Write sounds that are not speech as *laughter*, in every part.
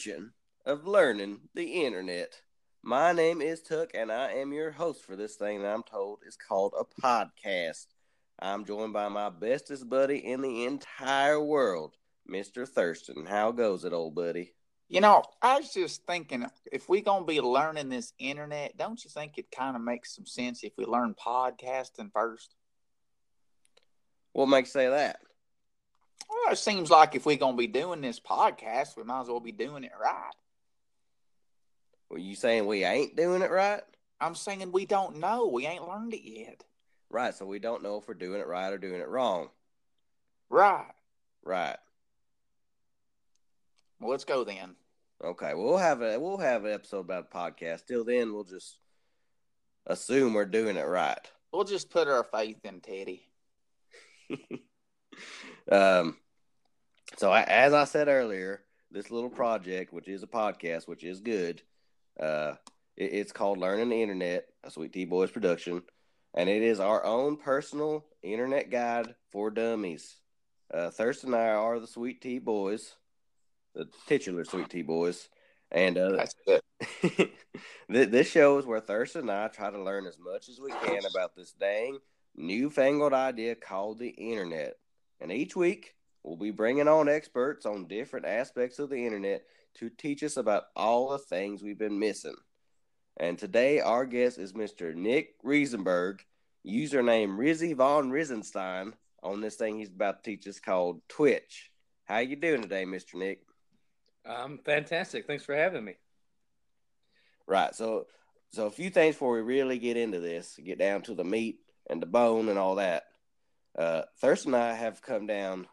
edition of Learning the Internet. My name is Tuck, and I am your host for this thing that I'm told is called a podcast. I'm joined by my bestest buddy in the entire world, Mr. Thurston. How goes it, old buddy? You know, I was just thinking if we're going to be learning this internet, don't you think it kind of makes some sense if we learn podcasting first? What makes you say that? Well, it seems like if we're going to be doing this podcast, we might as well be doing it right. Were you saying we ain't doing it right? I'm saying we don't know. We ain't learned it yet. Right, so we don't know if we're doing it right or doing it wrong. Right. Right. Well, let's go then. Okay, we'll have a we'll have an episode about a podcast. Till then, we'll just assume we're doing it right. We'll just put our faith in Teddy. *laughs* um, so I, as I said earlier, this little project, which is a podcast, which is good, uh, it, it's called Learning the Internet, a Sweet Tea Boys production, and it is our own personal internet guide for dummies. Uh, Thurston and I are the Sweet Tea Boys, the titular Sweet Tea Boys, and uh, That's it. *laughs* this show is where Thurston and I try to learn as much as we can about this dang newfangled idea called the internet. And each week, we'll be bringing on experts on different aspects of the internet to teach us about all the things we've been missing. And today, our guest is Mr. Nick Riesenberg, username Rizzy Von Risenstein, on this thing he's about to teach us called Twitch. How you doing today, Mr. Nick? I'm fantastic. Thanks for having me. Right. So, so a few things before we really get into this, get down to the meat and the bone and all that. Uh, Thurston and I have come down.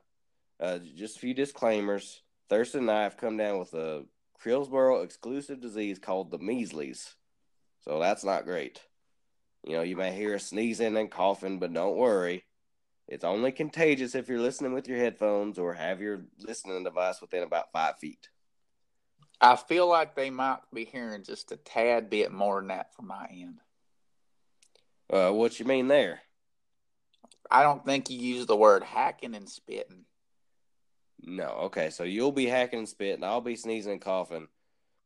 Uh, just a few disclaimers. Thurston and I have come down with a Crillsboro exclusive disease called the measles. So that's not great. You know, you may hear us sneezing and coughing, but don't worry. It's only contagious if you're listening with your headphones or have your listening device within about five feet. I feel like they might be hearing just a tad bit more than that from my end. Uh, what you mean there? I don't think you use the word hacking and spitting. No. Okay. So you'll be hacking and spitting. I'll be sneezing and coughing.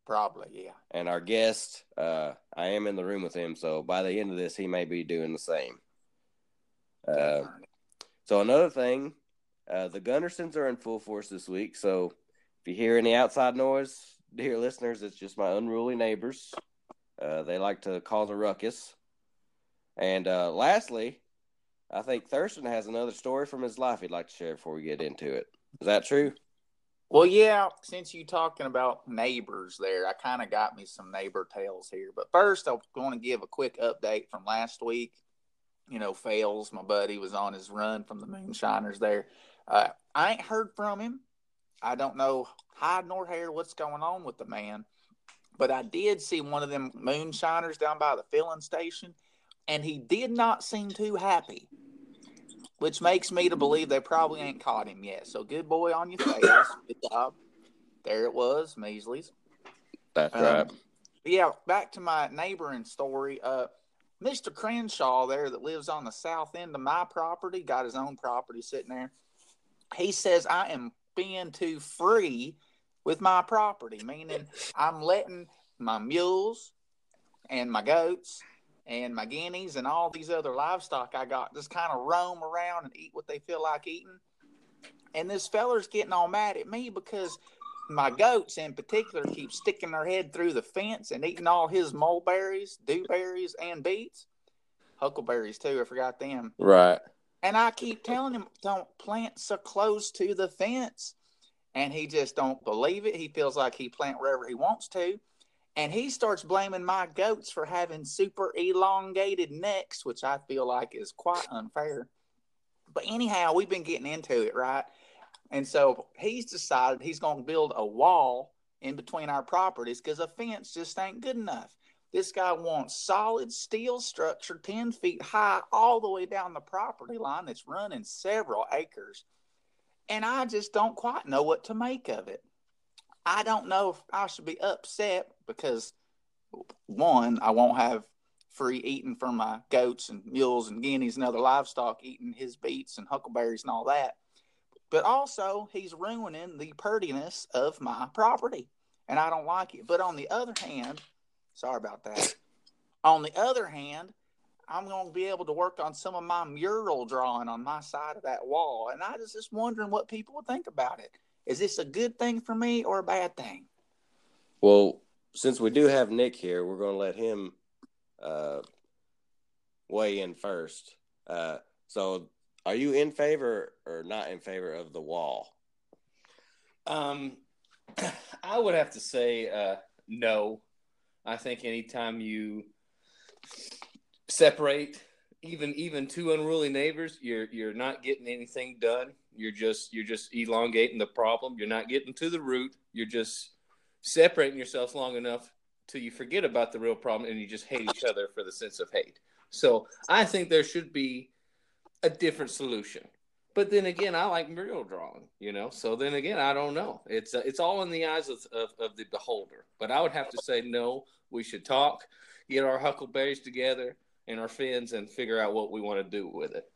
Probably, yeah. And our guest, uh, I am in the room with him. So by the end of this, he may be doing the same. Uh, so another thing, uh, the Gundersons are in full force this week. So if you hear any outside noise, dear listeners, it's just my unruly neighbors. Uh, they like to cause a ruckus. And uh, lastly, I think Thurston has another story from his life he'd like to share before we get into it. Is that true? Well, yeah, since you talking about neighbors there, I kind of got me some neighbor tales here. But first, I'm going to give a quick update from last week. You know, Fails, my buddy, was on his run from the Moonshiners there. Uh, I ain't heard from him. I don't know hide nor hair what's going on with the man. But I did see one of them Moonshiners down by the filling station, and he did not seem too happy which makes me to believe they probably ain't caught him yet. So good boy on your face. *coughs* Good job. There it was, measles. That's Um, right. Yeah, back to my neighboring story. Uh, Mr. Crenshaw there that lives on the south end of my property, got his own property sitting there. He says I am being too free with my property, meaning I'm letting my mules and my goats and my guineas and all these other livestock I got just kind of roam around and eat what they feel like eating. And this feller's getting all mad at me because my goats in particular keep sticking their head through the fence and eating all his mulberries, dewberries, and beets. Huckleberries too, I forgot them. Right. And I keep telling him, don't plant so close to the fence. And he just don't believe it. He feels like he plant wherever he wants to. And he starts blaming my goats for having super elongated necks, which I feel like is quite unfair. But anyhow, we've been getting into it, right? And so he's decided he's going to build a wall in between our properties because a fence just ain't good enough. This guy wants solid steel structure 10 feet high all the way down the property line that's running several acres. And I just don't quite know what to make of it. I don't know if I should be upset because, one, I won't have free eating from my goats and mules and guineas and other livestock eating his beets and huckleberries and all that. But also, he's ruining the purtiness of my property. and I don't like it. But on the other hand, sorry about that. on the other hand, I'm going to be able to work on some of my mural drawing on my side of that wall. And I was just wondering what people would think about it. Is this a good thing for me or a bad thing? Well, since we do have Nick here, we're going to let him uh, weigh in first. Uh, so, are you in favor or not in favor of the wall? Um, *clears throat* I would have to say uh, no. I think anytime you separate even even two unruly neighbors, you're you're not getting anything done. You're just you're just elongating the problem. You're not getting to the root. You're just separating yourselves long enough till you forget about the real problem and you just hate each other for the sense of hate. So I think there should be a different solution. But then again, I like mural drawing, you know. So then again, I don't know. It's uh, it's all in the eyes of, of, of the beholder. But I would have to say no. We should talk, get our huckleberries together and our fins, and figure out what we want to do with it.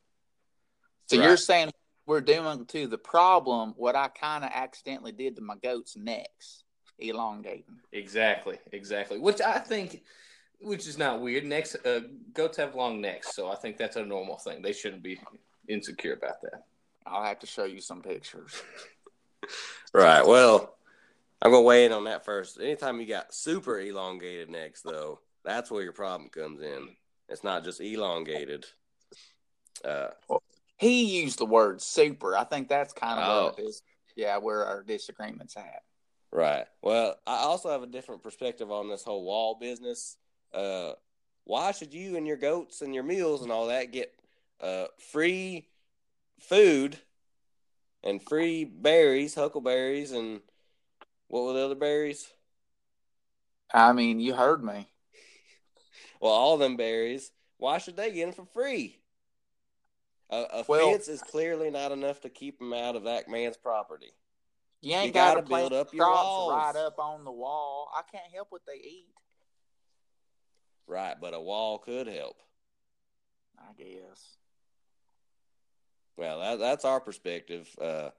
So right. you're saying we're doing to the problem what I kind of accidentally did to my goat's necks, elongating. Exactly, exactly. Which I think, which is not weird. Necks, uh, goats have long necks, so I think that's a normal thing. They shouldn't be insecure about that. I'll have to show you some pictures. *laughs* right. Well, I'm gonna weigh in on that first. Anytime you got super elongated necks, though, that's where your problem comes in. It's not just elongated. Uh, well, he used the word super. I think that's kind of oh. what it is. Yeah, where our disagreements at. Right. Well, I also have a different perspective on this whole wall business. Uh, why should you and your goats and your meals and all that get uh, free food and free berries, huckleberries, and what were the other berries? I mean, you heard me. *laughs* well, all them berries. Why should they get them for free? A, a well, fence is clearly not enough to keep them out of that man's property. You ain't got to build up your walls right up on the wall. I can't help what they eat. Right, but a wall could help. I guess. Well, that, that's our perspective. Uh,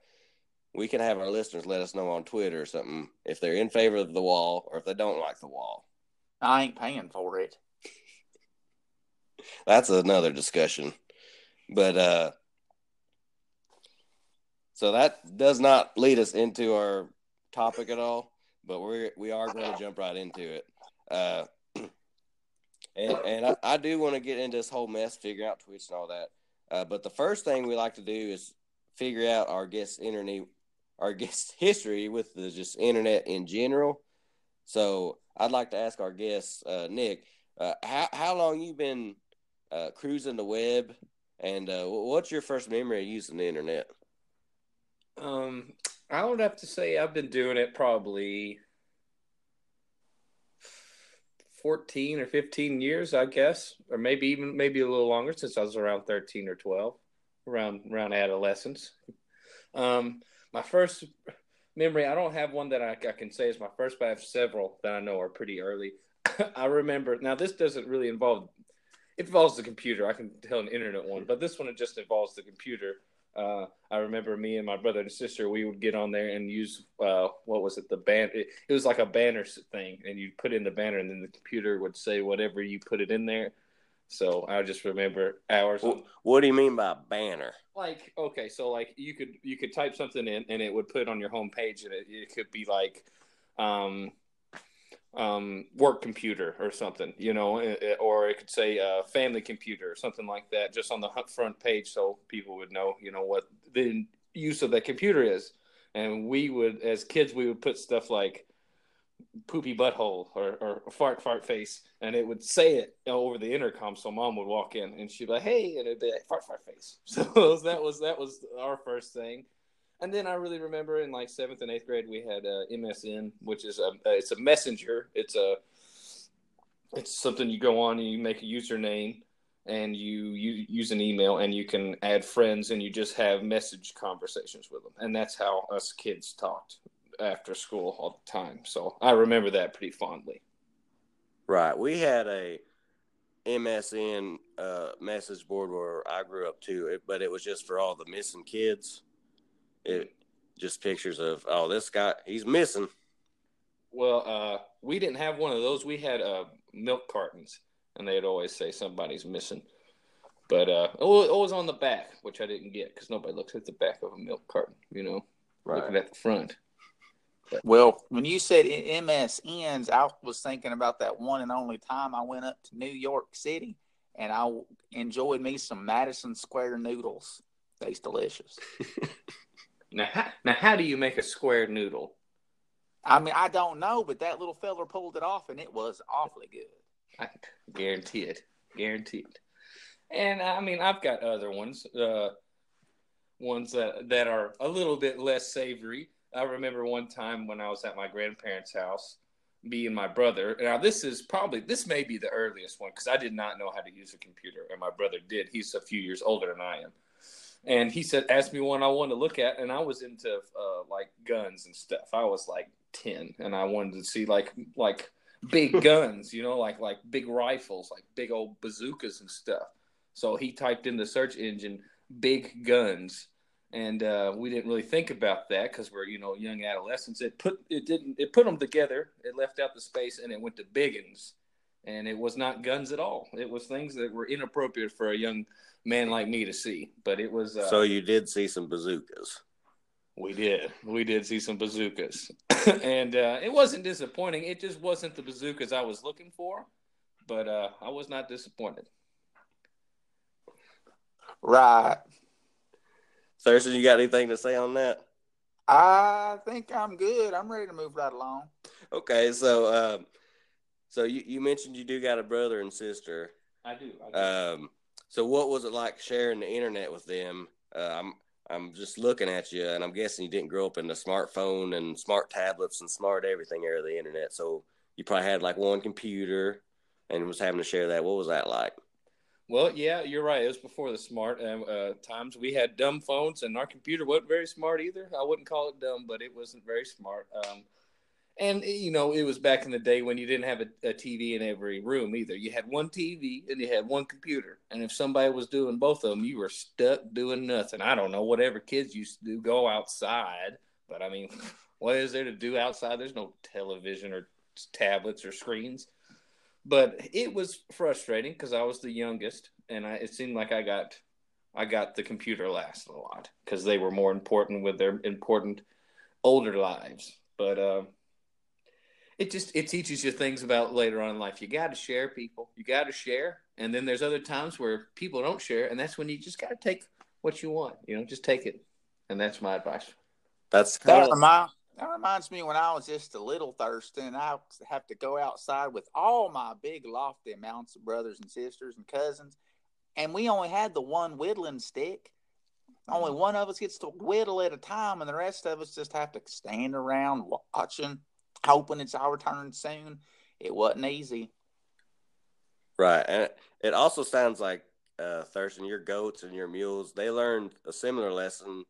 we can have our listeners let us know on Twitter or something if they're in favor of the wall or if they don't like the wall. I ain't paying for it. *laughs* that's another discussion. But uh, so that does not lead us into our topic at all. But we we are going to jump right into it. Uh, *clears throat* and and I, I do want to get into this whole mess, figuring out Twitch and all that. Uh, but the first thing we like to do is figure out our guest internet, our *laughs* guest history with the just internet in general. So I'd like to ask our guest, uh, Nick, uh, how how long you been uh, cruising the web, and uh, what's your first memory of using the internet? Um, I would have to say I've been doing it probably 14 or 15 years, I guess, or maybe even maybe a little longer since I was around 13 or 12, around around adolescence. Um, my first memory, I don't have one that I, I can say is my first, but I have several that I know are pretty early. *laughs* I remember now this doesn't really involve it involves the computer. I can tell an internet one, but this one it just involves the computer. Uh, I remember me and my brother and sister, we would get on there and use uh, what was it, the ban? It, it, was like a banner thing, and you'd put in the banner, and then the computer would say whatever you put it in there. So I just remember hours. What, what do you mean by banner? Like okay, so like you could you could type something in, and it would put on your home page, and it, it could be like, um, um, work computer or something, you know, eh, eh, or it could say uh, family computer or something like that, just on the front page, so people would know, you know, what the use of that computer is. And we would, as kids, we would put stuff like poopy butthole or, or fart fart face, and it would say it over the intercom. So mom would walk in and she'd be like, "Hey," and it'd be like, "Fart fart face." *laughs* So that was that was our first thing. And then I really remember in like seventh and eighth grade we had uh, MSN, which is a it's a messenger. It's a it's something you go on and you make a username and you, you use an email and you can add friends and you just have message conversations with them. And that's how us kids talked after school all the time. So I remember that pretty fondly. Right. We had a MSN uh, message board where I grew up too, but it was just for all the missing kids it just pictures of oh this guy he's missing Well, uh, we didn't have one of those. We had uh, milk cartons, and they'd always say somebody's missing. But uh, it was, it on the back, which I didn't get because nobody looks at the back of a milk carton, you know, Right. looking at the front. Well, when you said MSNs, I was thinking about that one and only time I went up to New York City and I enjoyed me some Madison Square noodles. Tastes delicious. *laughs* Now, how, now, how do you make a square noodle? I mean, I don't know, but that little feller pulled it off and it was awfully good. I guarantee it. Guarantee it. And I mean, I've got other ones, uh, ones that that are a little bit less savory. I remember one time when I was at my grandparents' house, me and my brother. Now, this is probably this may be the earliest one because I did not know how to use a computer, and my brother did. He's a few years older than I am, and he said, "Ask me one I wanted to look at," and I was into uh, like guns and stuff. I was like ten, and I wanted to see like like big *laughs* guns, you know, like like big rifles, like big old bazookas and stuff. So he typed in the search engine "big guns," and uh, we didn't really think about that because we're you know young adolescents. It put it didn't it put them together. It left out the space and it went to biggins, and it was not guns at all. It was things that were inappropriate for a young man like me to see. But it was uh, So you did see some bazookas. we did. We did see some bazookas. *coughs* and uh, it wasn't disappointing. It just wasn't the bazookas I was looking for. But uh, I was not disappointed. Right. Thurston, you got anything to say on that? I think I'm good. I'm ready to move right along. Okay, so um, so you, you mentioned you do got a brother and sister. I do. I do. Um, so what was it like sharing the internet with them? Uh, I'm I'm just looking at you, and I'm guessing you didn't grow up in the smartphone and smart tablets and smart everything era of the internet. So you probably had like one computer, and was having to share that. What was that like? well, yeah, you're right. It was before the smart uh, uh, times. We had dumb phones, and our computer wasn't very smart either. I wouldn't call it dumb, but it wasn't very smart. Um, and you know, it was back in the day when you didn't have a, a TV in every room either. You had one TV and you had one computer, and if somebody was doing both of them, you were stuck doing nothing. I don't know whatever kids used to do, go outside, but I mean, *laughs* what is there to do outside? There's no television or tablets or screens. But it was frustrating because I was the youngest, and I, it seemed like I got I got the computer last a lot because they were more important with their important older lives. But uh, it just it teaches you things about later on in life. You got to share people. You got to share, and then there's other times where people don't share, and that's when you just got to take what you want. You know, just take it, and that's my advice. That's That, of remind, that reminds me when I was just a little thirsty and I have to go outside with all my big lofty amounts of brothers and sisters and cousins. And we only had the one whittling stick. Only mm-hmm. one of us gets to whittle at a time, and the rest of us just have to stand around watching, hoping it's our turn soon. It wasn't easy. right, and it- also sounds like uh, Thurston, your goats and your mules, they learned a similar lesson,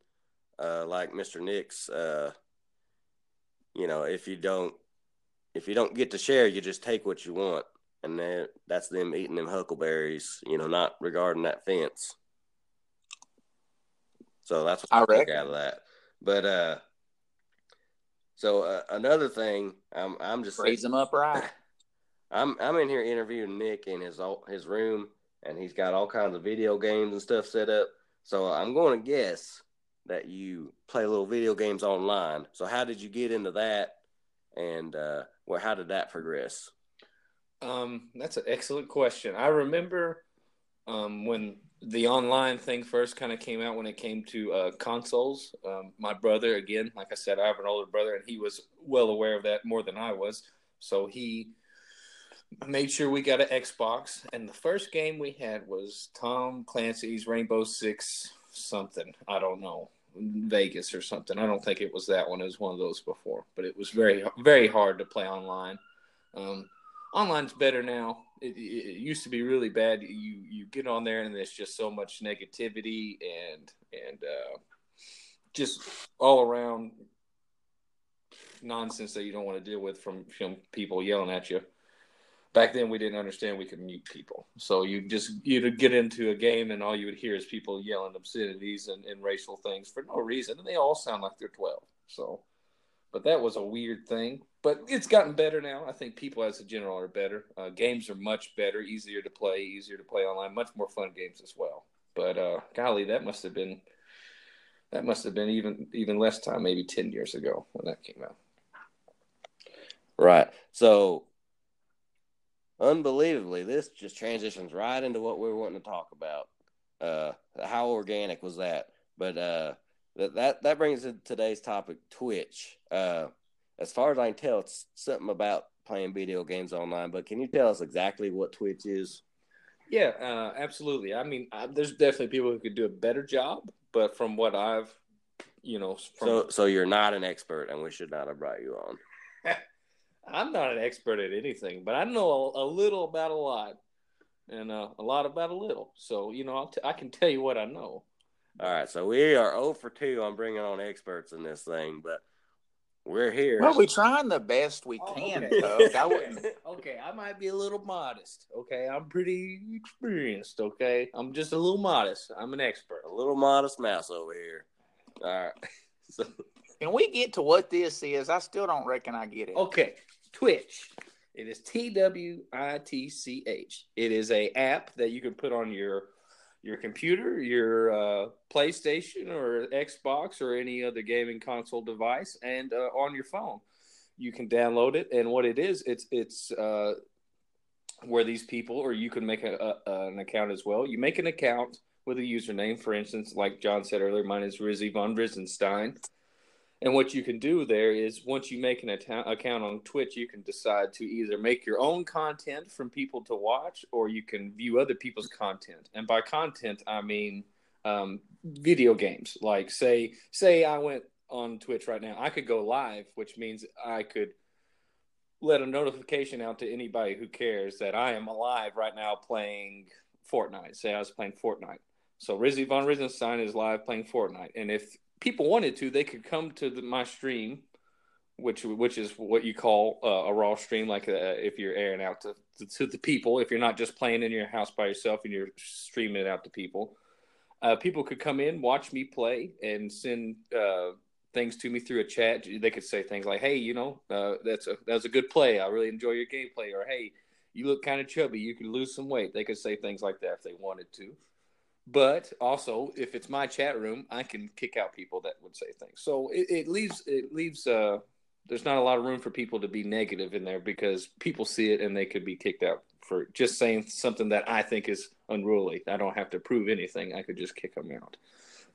uh, like Mister Nick's. Uh, you know, if you don't, if you don't get to share, you just take what you want, and then that's them eating them huckleberries. You know, not regarding that fence. So that's what I I reckon. out of that. But uh, so uh, another thing, I'm I'm just Raise them up right. *laughs* I'm I'm in here interviewing Nick in his his room, and he's got all kinds of video games and stuff set up. So I'm going to guess that you play little video games online. So how did you get into that, and uh, well, how did that progress? Um, that's an excellent question. I remember um, when the online thing first kind of came out when it came to uh, consoles. Um, my brother, again, like I said, I have an older brother, and he was well aware of that more than I was. So he made sure we got an Xbox, and the first game we had was Tom Clancy's Rainbow Six something. I don't know. Vegas or something. I don't think it was that one. It was one of those before, but it was very, very hard to play online. Um, online's better now. It, it, it used to be really bad. You you get on there and there's just so much negativity and and uh, just all around nonsense that you don't want to deal with from people yelling at you. Back then, we didn't understand we could mute people, so you just you'd get into a game and all you would hear is people yelling obscenities and, and racial things for no reason, and they all sound like they're twelve. So But that was a weird thing. But it's gotten better now. I think people as a general are better. Uh, games are much better, easier to play, easier to play online, much more fun games as well. But uh, golly, that must have been that must have been even even less time, maybe ten years ago when that came out. Right. So, unbelievably, this just transitions right into what we were wanting to talk about. Uh, how organic was that? But uh, that that that brings in today's topic, Twitch. Uh, as far as I can tell, it's something about playing video games online. But can you tell us exactly what Twitch is? Yeah, uh, absolutely. I mean, I, there's definitely people who could do a better job, but from what I've, you know, from, So, so you're not an expert, and we should not have brought you on. *laughs* I'm not an expert at anything, but I know a, a little about a lot, and uh, a lot about a little. So you know, I'll t- I can tell you what I know. All right, so we are 0 for 2 on bringing on experts in this thing, but we're here. Well, we're trying the best we Oh, can, okay. Doug. I wouldn't. okay, I might be a little modest. Okay, I'm pretty experienced. Okay, I'm just a little modest. I'm an expert. a little modest mouse over here. All right. *laughs* So, Can we get to what this is? I still don't reckon I get it. Okay, Twitch. It is T W I T C H. It is a app that you can put on your your computer, your uh, PlayStation or Xbox or any other gaming console device, and uh, on your phone. You can download it, and what it is, it's it's uh, where these people, or you can make a, a, an account as well. You make an account with a username, for instance, like John said earlier, mine is Rizzy von Risenstein. And what you can do there is once you make an account account on Twitch, you can decide to either make your own content from people to watch, or you can view other people's content. And by content, I mean um, video games. Like say, say I went on Twitch right now, I could go live, which means I could let a notification out to anybody who cares that I am alive right now playing Fortnite. Say I was playing Fortnite. So Rizzy von Risenstein is live playing Fortnite, and if people wanted to, they could come to the, my stream, which which is what you call uh, a raw stream, like uh, if you're airing out to, to to the people. If you're not just playing in your house by yourself and you're streaming it out to people, uh, people could come in, watch me play, and send uh, things to me through a chat. They could say things like, "Hey, you know, uh, that's a that was a good play. I really enjoy your gameplay," or "Hey, you look kind of chubby. You could lose some weight." They could say things like that if they wanted to. But also, if it's my chat room, I can kick out people that would say things. So it, it leaves it leaves uh, there's not a lot of room for people to be negative in there because people see it and they could be kicked out for just saying something that I think is unruly. I don't have to prove anything. I could just kick them out.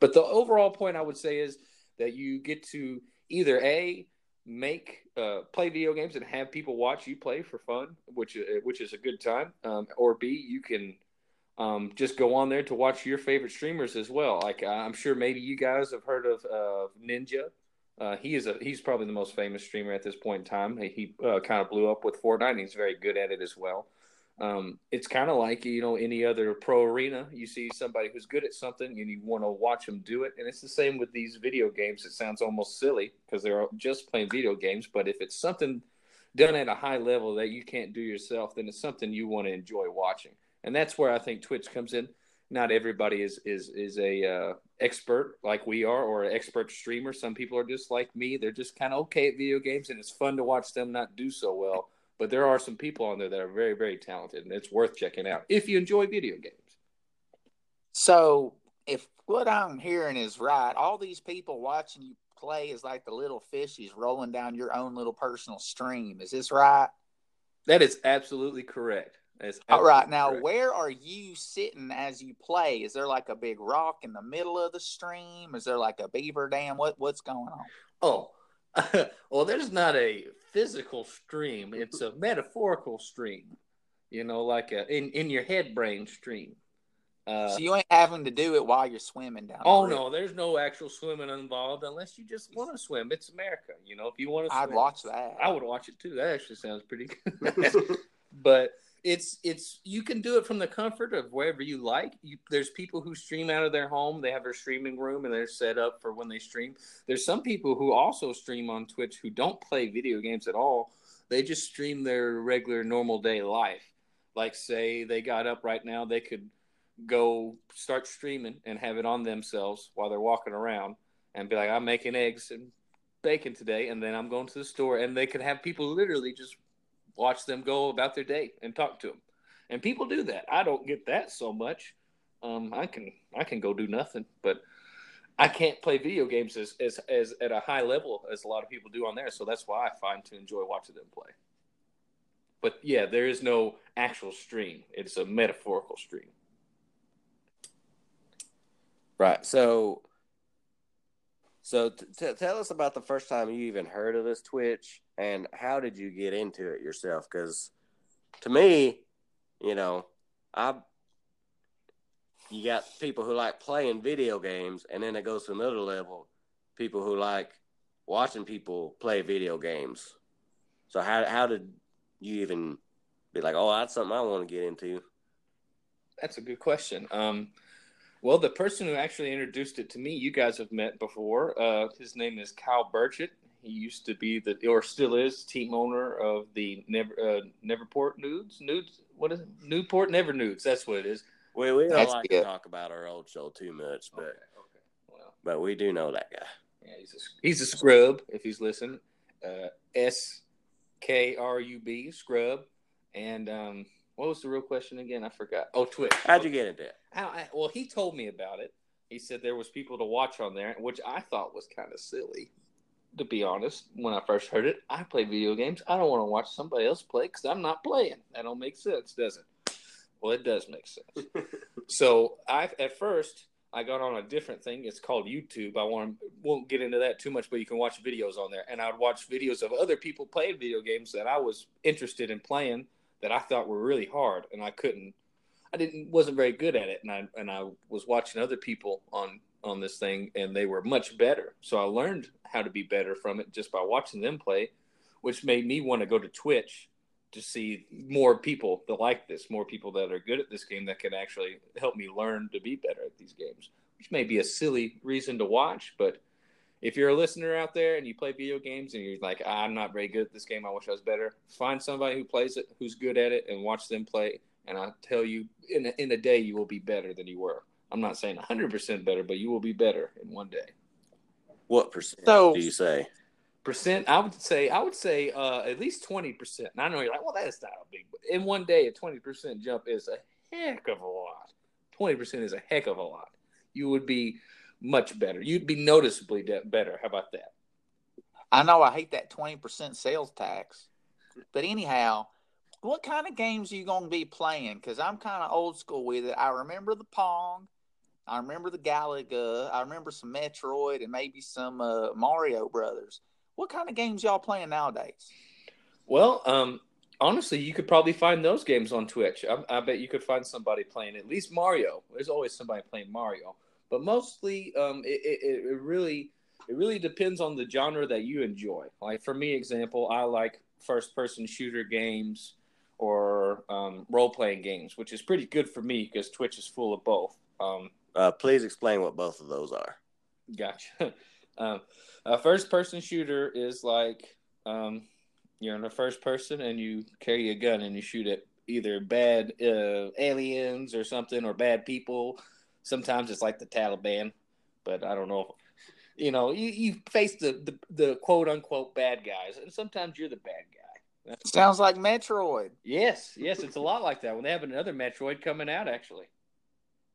But the overall point I would say is that you get to either a make uh, play video games and have people watch you play for fun, which uh, which is a good time, um, or b you can um, just go on there to watch your favorite streamers as well. Like I'm sure maybe you guys have heard of uh, Ninja. Uh, he is a he's probably the most famous streamer at this point in time. He, he uh, kind of blew up with Fortnite. He's very good at it as well. Um, it's kind of like you know any other pro arena. You see somebody who's good at something, and you want to watch them do it. And it's the same with these video games. It sounds almost silly because they're just playing video games. But if it's something done at a high level that you can't do yourself, then it's something you want to enjoy watching. And that's where I think Twitch comes in. Not everybody is is is a uh, expert like we are, or an expert streamer. Some people are just like me. They're just kind of okay at video games, and it's fun to watch them not do so well. But there are some people on there that are very, very talented, and it's worth checking out if you enjoy video games. So, if what I'm hearing is right, all these people watching you play is like the little fishies rolling down your own little personal stream. Is this right? That is absolutely correct. That's All right. Now, correct. where are you sitting as you play? Is there like a big rock in the middle of the stream? Is there like a beaver dam? What What's going on? Oh, *laughs* well, there's not a physical stream. It's a metaphorical stream. You know, like a in in your head brain stream. Uh, so you ain't having to do it while you're swimming down. oh river. no, there's no actual swimming involved unless you just want to swim. It's America, you know. If you want to, I'd swim, watch that. I would watch it too. That actually sounds pretty *laughs* good. *laughs* but it's it's you can do it from the comfort of wherever you like. You, there's people who stream out of their home. They have their streaming room and they're set up for when they stream. There's some people who also stream on Twitch who don't play video games at all. They just stream their regular normal day life. Like say they got up right now, they could go start streaming and have it on themselves while they're walking around and be like, I'm making eggs and bacon today, and then I'm going to the store, and they could have people literally just watch them go about their day and talk to them. And people do that. I don't get that so much. Um, I can I can go do nothing, but I can't play video games as, as as at a high level as a lot of people do on there. So that's why I find to enjoy watching them play. But yeah, there is no actual stream. It's a metaphorical stream. Right. So, so t- t- tell us about the first time you even heard of this Twitch, and how did you get into it yourself? Because to me, you know, I you got people who like playing video games, and then it goes to another level. People who like watching people play video games. So how how did you even be like, oh, that's something I want to get into? That's a good question. Um, well, the person who actually introduced it to me, you guys have met before. Uh, his name is Kyle Burchett. He used to be the, or still is, team owner of the Never uh, Neverport Nudes. Nudes, what is it? Newport Never Nudes. That's what it is. We we don't That's like good. to talk about our old show too much, but Okay, okay. Well, but we do know that guy. yeah, he's a he's a scrub if he's listening. Uh, S K R U B scrub. And um, what was the real question again? I forgot. Oh, Twitch. How'd you get into it? How, I, well, he told me about it. He said there was people to watch on there, which I thought was kind of silly, to be honest. When I first heard it, I play video games. I don't want to watch somebody else play because I'm not playing. That don't make sense, does it? Well, it does make sense. *laughs* so I, at first, I got on a different thing. It's called YouTube. I won't won't get into that too much, but you can watch videos on there. And I would watch videos of other people playing video games that I was interested in playing that I thought were really hard, and I couldn't. I didn't wasn't very good at it, and I and I was watching other people on on this thing, and they were much better. So I learned how to be better from it just by watching them play, which made me want to go to Twitch to see more people that like this, more people that are good at this game that can actually help me learn to be better at these games. Which may be a silly reason to watch, but if you're a listener out there and you play video games and you're like, I'm not very good at this game, I wish I was better. Find somebody who plays it, who's good at it, and watch them play. And I tell you, in a, in a day, you will be better than you were. I'm not saying 100% better, but you will be better in one day. What percent So- do you say? Percent, I would say, I would say uh, at least 20%. And I know you're like, well, that's not a big, but in one day, a 20% jump is a heck of a lot. 20% is a heck of a lot. You would be much better. You'd be noticeably better. How about that? I know I hate that 20% sales tax. But anyhow, what kind of games are you going to be playing? Because I'm kind of old school with it. I remember the Pong. I remember the Galaga. I remember some Metroid and maybe some uh, Mario Brothers. What kind of games y'all playing nowadays? Well, um, honestly, you could probably find those games on Twitch. I, I bet you could find somebody playing at least Mario. There's always somebody playing Mario, but mostly, um, it, it, it really it really depends on the genre that you enjoy. Like for me, example, I like first person shooter games or um, role playing games, which is pretty good for me because Twitch is full of both. Um, Uh, please explain what both of those are. Gotcha. *laughs* Um, a first person shooter is like um, you're in the first person and you carry a gun and you shoot at either bad uh, aliens or something or bad people. Sometimes it's like the Taliban, but I don't know. You know, you, you face the, the, the quote unquote bad guys, and sometimes you're the bad guy. That's- Sounds like Metroid. yes, yes, it's a lot like that. When they have another Metroid coming out, actually,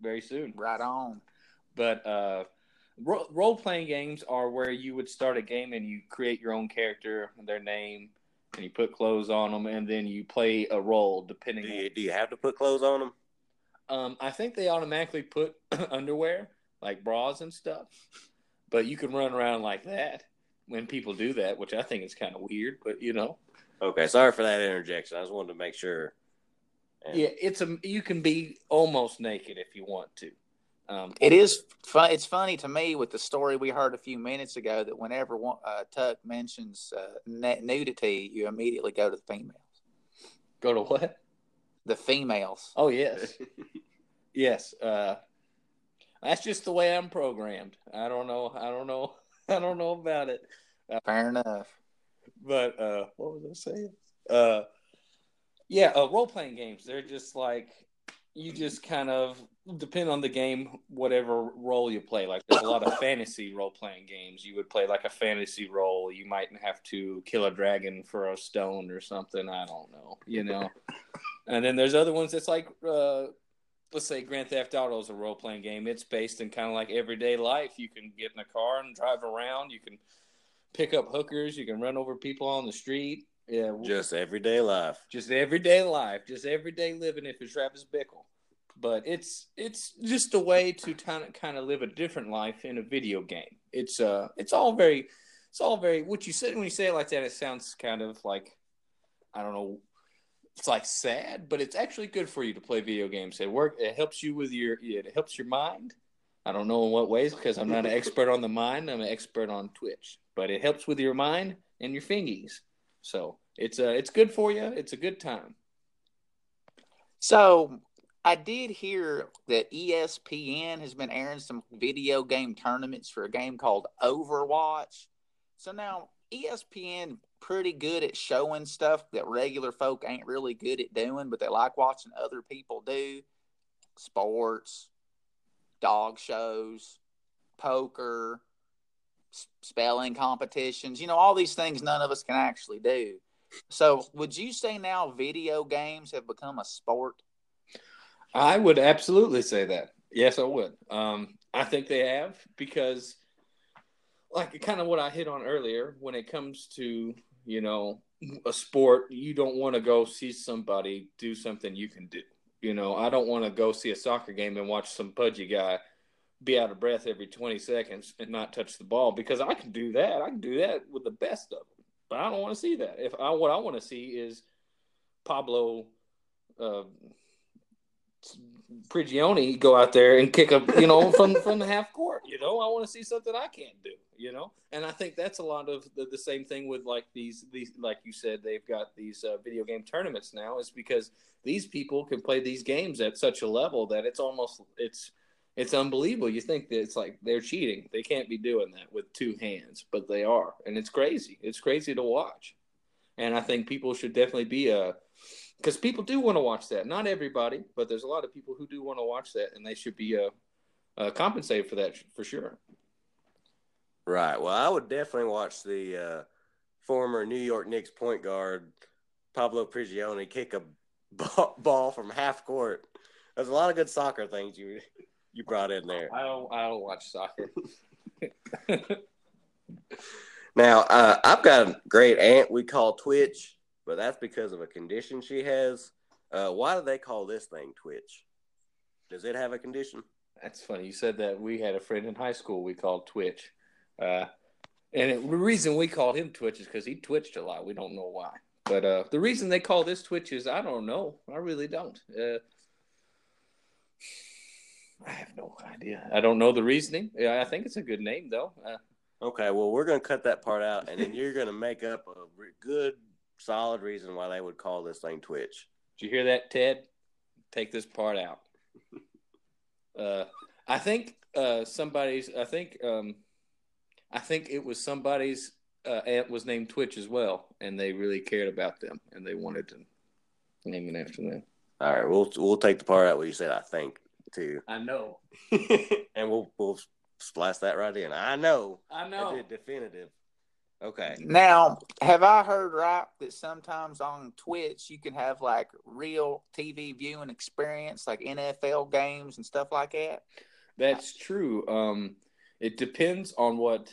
very soon. Right on. But uh, ro- role playing games are where you would start a game and you create your own character, their name, and you put clothes on them, and then you play a role depending. Do you do you have to put clothes on them? On, um, I think they automatically put *clears throat* underwear, like bras and stuff, but you can run around like that when people do that, which I think is kind of weird. But you know, Okay, sorry for that interjection. I just wanted to make sure. And- yeah, it's a you can be almost naked if you want to. Um, It is fun. It's funny to me with the story we heard a few minutes ago that whenever one, uh, Tuck mentions uh, nudity, you immediately go to the females. Go to what? The females. Oh yes. *laughs* Yes, uh, that's just the way I'm programmed. I don't know. I don't know. *laughs* I don't know about it. Fair enough. But uh, what was I saying? Uh, yeah, uh, role playing games. They're just like you just kind of depend on the game, whatever role you play. Like there's a lot of fantasy role playing games. You would play like a fantasy role. You might have to kill a dragon for a stone or something. I don't know, you know. *laughs* and then there's other ones that's like, uh, let's say Grand Theft Auto is a role playing game. It's based in kind of like everyday life. You can get in a car and drive around. You can pick up hookers. You can run over people on the street. Yeah, Just everyday life. just everyday life, just everyday living. If it's Travis Bickle, but it's it's just a way to kind of kind of live a different life in a video game. It's uh, it's all very, it's all very. What you said when you say it like that, it sounds kind of like, I don't know, it's like sad, but it's actually good for you to play video games. It work. It helps you with your. It helps your mind. I don't know in what ways because I'm not an expert on the mind. I'm an expert on Twitch, but it helps with your mind and your fingies. So it's uh, it's good for you. It's a good time. So I did hear that ESPN has been airing some video game tournaments for a game called Overwatch. So now ESPN pretty good at showing stuff that regular folk ain't really good at doing, but they like watching other people do. Sports, dog shows, poker, spelling competitions, you know, all these things none of us can actually do. So, would you say now video games have become a sport? I would absolutely say that. Yes, I would. Um, I think they have because, like, kind of what I hit on earlier, when it comes to you know a sport, you don't want to go see somebody do something you can do. You know, I don't want to go see a soccer game and watch some pudgy guy be out of breath every 20 seconds and not touch the ball because I can do that. I can do that with the best of them. But I don't want to see that. If I what I want to see is Pablo uh, Prigioni go out there and kick up, you know, from *laughs* from the half court. You know, I want to see something I can't do. You know, and I think that's a lot of the, the same thing with like these these like you said they've got these uh, video game tournaments now is because these people can play these games at such a level that it's almost it's it's unbelievable. You think that it's like they're cheating. They can't be doing that with two hands, but they are, and it's crazy. It's crazy to watch, and I think people should definitely be a because people do want to watch that. Not everybody, but there's a lot of people who do want to watch that, and they should be uh, uh, compensated for that for sure. Right. Well, I would definitely watch the uh, former New York Knicks point guard Pablo Prigioni kick a *laughs* ball, from half court. There's a lot of good soccer things you you brought in there. I don't I don't watch soccer. *laughs* Now, uh, I've got a great aunt we call Twitch, but that's because of a condition she has. Uh, why do they call this thing Twitch? Does it have a condition? That's funny. You said that we had a friend in high school we called Twitch, uh, and it, the reason we called him Twitch is because he twitched a lot. We don't know why, but uh, the reason they call this Twitch is I don't know. I really don't. Uh, I have no idea. I don't know the reasoning. Yeah, I think it's a good name though. Uh, Okay, well, we're going to cut that part out, and then you're going to make up a good, solid reason why they would call this thing Twitch. Did you hear that, Ted? Take this part out. *laughs* Uh, I think uh, somebody's. I think. Um, I think it was somebody's uh, aunt was named Twitch as well, and they really cared about them, and they wanted to name it after them. All right, we'll we'll take the part out where you said I think too, I know. *laughs* and we'll we'll splice that right in. I know. I I know. did definitive. Okay. Now, have I heard right that sometimes on Twitch you can have like real TV viewing experience, like NFL games and stuff like that? That's true. Um, it depends on what.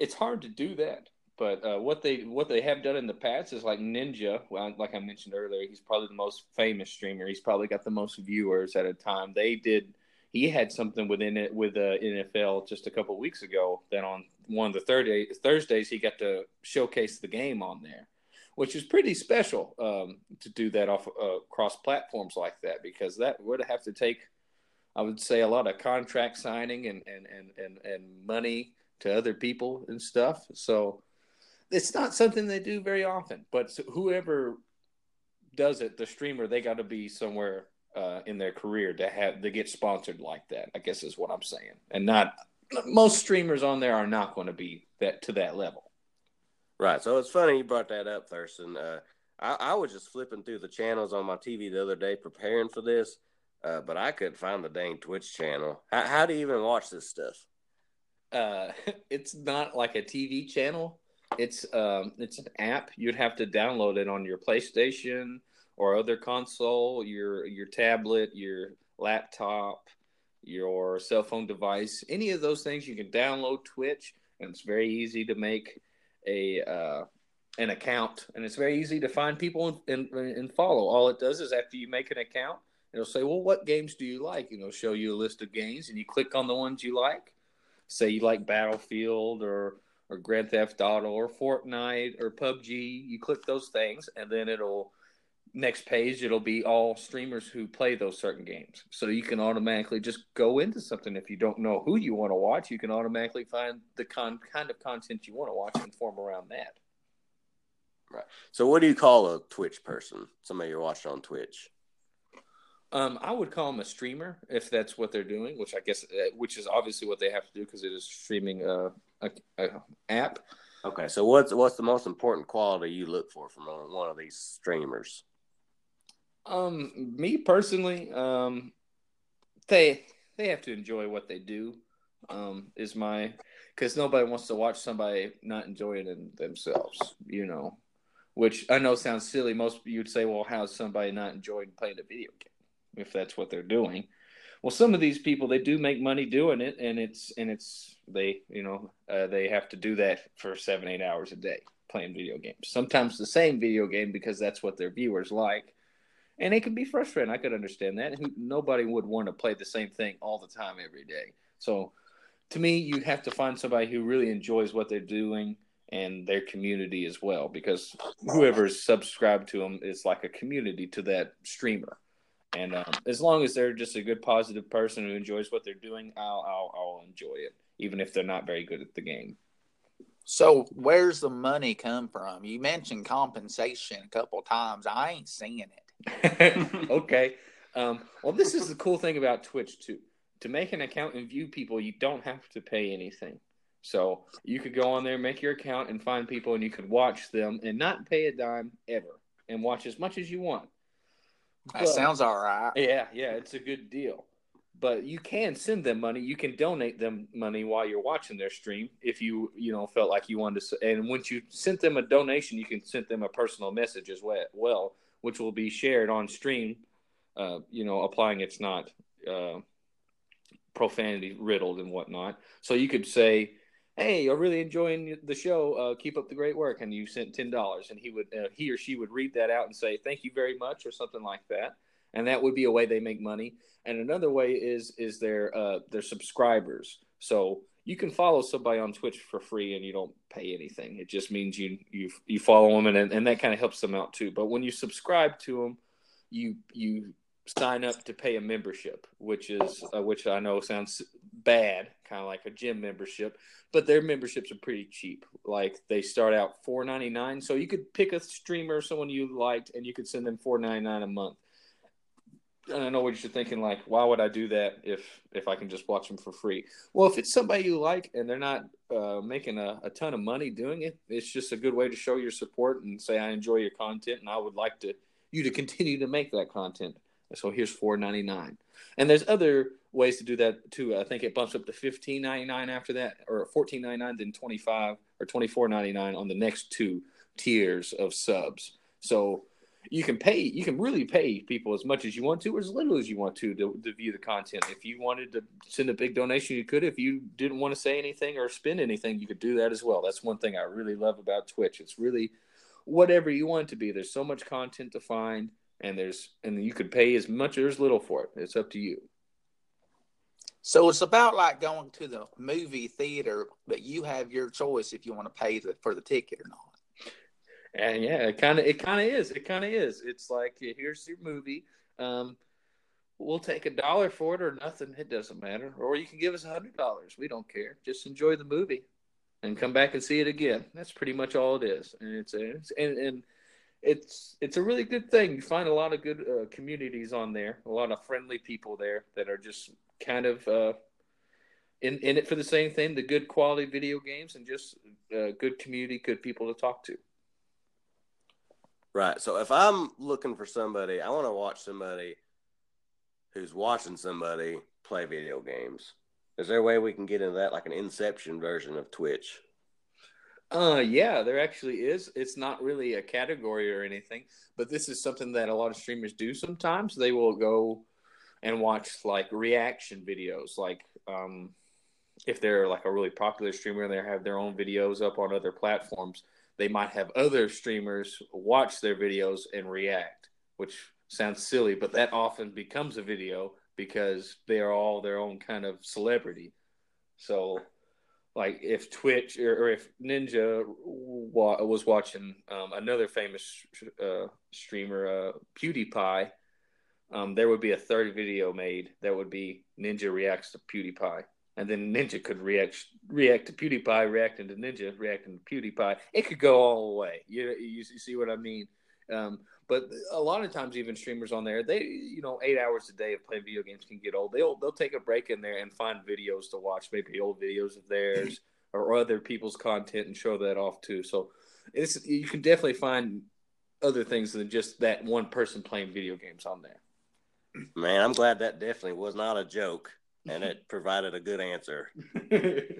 It's hard to do that, but uh, what they what they have done in the past is like Ninja. Well, like I mentioned earlier, he's probably the most famous streamer. He's probably got the most viewers at a time. They did. He had something within it with the NFL just a couple weeks ago. That on one of the Thursday, Thursdays he got to showcase the game on there, which is pretty special um, to do that off uh, across platforms like that because that would have to take I would say a lot of contract signing and and and and, and money to other people and stuff. So it's not something they do very often. But whoever does it, the streamer, they got to be somewhere uh, in their career to have to get sponsored like that. I guess is what I'm saying. And not most streamers on there are not going to be that to that level. Right. So it's funny you brought that up, Thurston. Uh, I, I was just flipping through the channels on my TV the other day preparing for this, uh, but I couldn't find the dang Twitch channel. How, how do you even watch this stuff? Uh, *laughs* it's not like a TV channel. It's um, it's an app. You'd have to download it on your PlayStation or other console, your your tablet, your laptop, your cell phone device, any of those things. You can download Twitch, and it's very easy to make a uh, an account, and it's very easy to find people and, and, and follow. All it does is after you make an account, it'll say, "Well, what games do you like?" Know, show you a list of games, and you click on the ones you like. Say you like Battlefield or or Grand Theft Auto or Fortnite or PUBG. You click those things, and then it'll next page it'll be all streamers who play those certain games. So you can automatically just go into something if you don't know who you want to watch. You can automatically find the con- kind of content you want to watch and form around that. Right. So, what do you call a Twitch person? Somebody you're watching on Twitch. Um, I would call them a streamer if that's what they're doing, which I guess, uh, which is obviously what they have to do because it is streaming uh, a, a app. Okay, so what's what's the most important quality you look for from one of these streamers? Um, me personally, um, they they have to enjoy what they do. Um, is my because nobody wants to watch somebody not enjoying it themselves, you know. Which I know sounds silly. Most you'd say, well, how's somebody not enjoying playing a video game if that's what they're doing? Well, some of these people they do make money doing it, and it's and it's they you know uh, they have to do that for seven eight hours a day playing video games. Sometimes the same video game because that's what their viewers like, and it can be frustrating. I could understand that. Nobody would want to play the same thing all the time every day. So, to me, you have to find somebody who really enjoys what they're doing and their community as well because whoever's subscribed to them is like a community to that streamer and um, as long as they're just a good positive person who enjoys what they're doing I'll, I'll, I'll enjoy it even if they're not very good at the game so where's the money come from you mentioned compensation a couple times i ain't seeing it *laughs* okay um, well this is the cool thing about twitch too to make an account and view people you don't have to pay anything so you could go on there, make your account, and find people, and you could watch them and not pay a dime ever, and watch as much as you want. That but, sounds all right. Yeah, yeah, it's a good deal. But you can send them money. You can donate them money while you're watching their stream if you you know felt like you wanted to. And once you sent them a donation, you can send them a personal message as well, which will be shared on stream. Uh, you know, applying it's not uh, profanity riddled and whatnot. So you could say hey, I'm really enjoying the show. Uh, keep up the great work. And you sent ten dollars, and he would uh, he or she would read that out and say thank you very much or something like that. And that would be a way they make money. And another way is is their uh, their subscribers. So you can follow somebody on Twitch for free and you don't pay anything. It just means you you you follow them and and that kind of helps them out too. But when you subscribe to them, you you sign up to pay a membership, which is uh, which I know sounds bad, kind of like a gym membership, but their memberships are pretty cheap. Like they start out four ninety nine, so you could pick a streamer, someone you liked, and you could send them four ninety nine a month. And I know what you're thinking, like, why would I do that if if I can just watch them for free? Well, if it's somebody you like and they're not uh, making a, a ton of money doing it, it's just a good way to show your support and say I enjoy your content and I would like to you to continue to make that content. So here's four ninety nine, and there's other ways to do that too. I think it bumps up to fifteen ninety nine after that, or fourteen ninety nine, then twenty five or twenty four ninety nine on the next two tiers of subs. So you can pay, you can really pay people as much as you want to, or as little as you want to, to, to view the content. If you wanted to send a big donation, you could. If you didn't want to say anything or spend anything, you could do that as well. That's one thing I really love about Twitch. It's really whatever you want to be. There's so much content to find and there's and you could pay as much or as little for it. It's up to you. So it's about like going to the movie theater, but you have your choice if you want to pay the, for the ticket or not. And yeah, it kind of it kind of is. It kind of is. It's like here's your movie. Um, we'll take a dollar for it or nothing. It doesn't matter. Or you can give us a hundred dollars. We don't care. Just enjoy the movie and come back and see it again. That's pretty much all it is. And it's, it's and, and it's it's a really good thing. You find a lot of good uh, communities on there, a lot of friendly people there that are just kind of uh, in in it for the same thing, the good quality video games, and just uh, good community, good people to talk to. Right. So if I'm looking for somebody, I want to watch somebody who's watching somebody play video games. Is there a way we can get into that, like an Inception version of Twitch? Uh, yeah, there actually is. It's not really a category or anything, but this is something that a lot of streamers do sometimes. They will go and watch like reaction videos, like um, if they're like a really popular streamer and they have their own videos up on other platforms, they might have other streamers watch their videos and react, which sounds silly, but that often becomes a video because they are all their own kind of celebrity. So, like if Twitch or, if Ninja wa- was watching um, another famous uh, streamer, uh, PewDiePie, um, there would be a third video made that would be Ninja reacts to PewDiePie. And then Ninja could react react to PewDiePie, reacting to Ninja, reacting to PewDiePie. It could go all the way. You you, see what I mean? Um, but a lot of times, even streamers on there, they you know eight hours a day of playing video games can get old. They'll they'll take a break in there and find videos to watch, maybe old videos of theirs or other people's content, and show that off too. So it's you can definitely find other things than just that one person playing video games on there. Man, I'm glad that definitely was not a joke, and it provided a good answer. *laughs*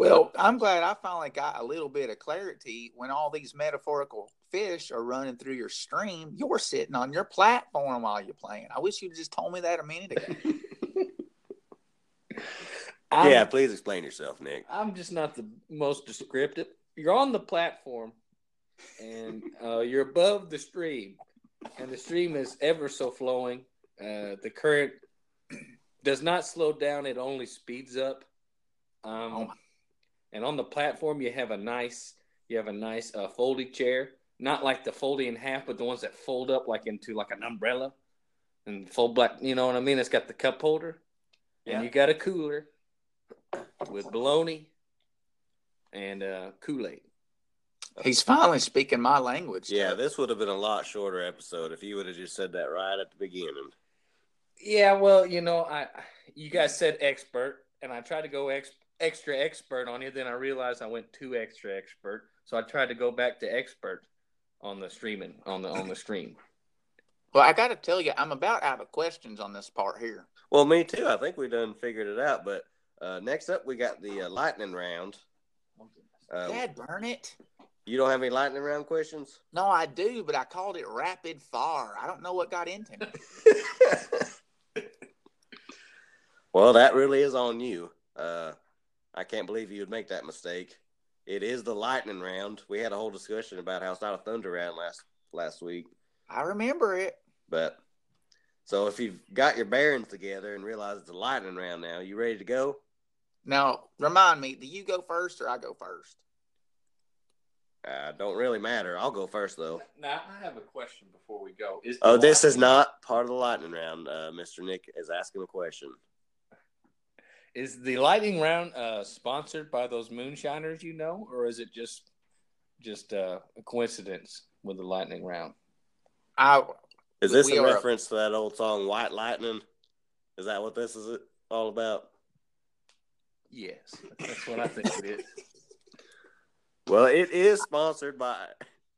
Well, I'm glad I finally got a little bit of clarity when all these metaphorical fish are running through your stream. You're sitting on your platform while you're playing. I wish you'd just told me that a minute ago. *laughs* I'm- yeah, please explain yourself, Nick. I'm just not the most descriptive. You're on the platform, and uh, you're above the stream, and the stream is ever so flowing. Uh, the current does not slow down; it only speeds up. Um, Oh and on the platform, you have a nice, you have a nice uh, folding chair, not like the folding in half, but the ones that fold up like into like an umbrella, and fold black. You know what I mean? It's got the cup holder, Yeah. and you got a cooler with bologna and uh, Kool Aid. He's finally speaking my language. Yeah, this would have been a lot shorter episode if you would have just said that right at the beginning. Yeah, well, you know, I you guys said expert, and I tried to go ex, extra expert on you. Then I realized I went too extra expert, so I tried to go back to expert on the streaming on the on the stream. Well, I got to tell you, I'm about out of questions on this part here. Well, me too. I think we done figured it out. But uh, next up, we got the uh, lightning round. Uh, Dad, burn it. you don't have any lightning round questions? No, I do, but I called it rapid fire. I don't know what got into me. *laughs* Well, that really is on you. Uh, I can't believe you would make that mistake. It is the lightning round. We had a whole discussion about how it's not a thunder round last last week, I remember it. but so if you've got your bearings together and realize it's a lightning round now, you ready to go? Now, remind me, do you go first or I go first? Uh, don't really matter. I'll go first though. Now I have a question before we go. Is Oh, this is not part of the lightning round. Uh, Mr. Nick is asking a question. Is the lightning round uh, sponsored by those moonshiners you know, or is it just just uh, a coincidence with the lightning round? I Is this a are- reference to that old song "White Lightning"? Is that what this is all about? Yes, that's what I think it is. *laughs* Well, it is sponsored by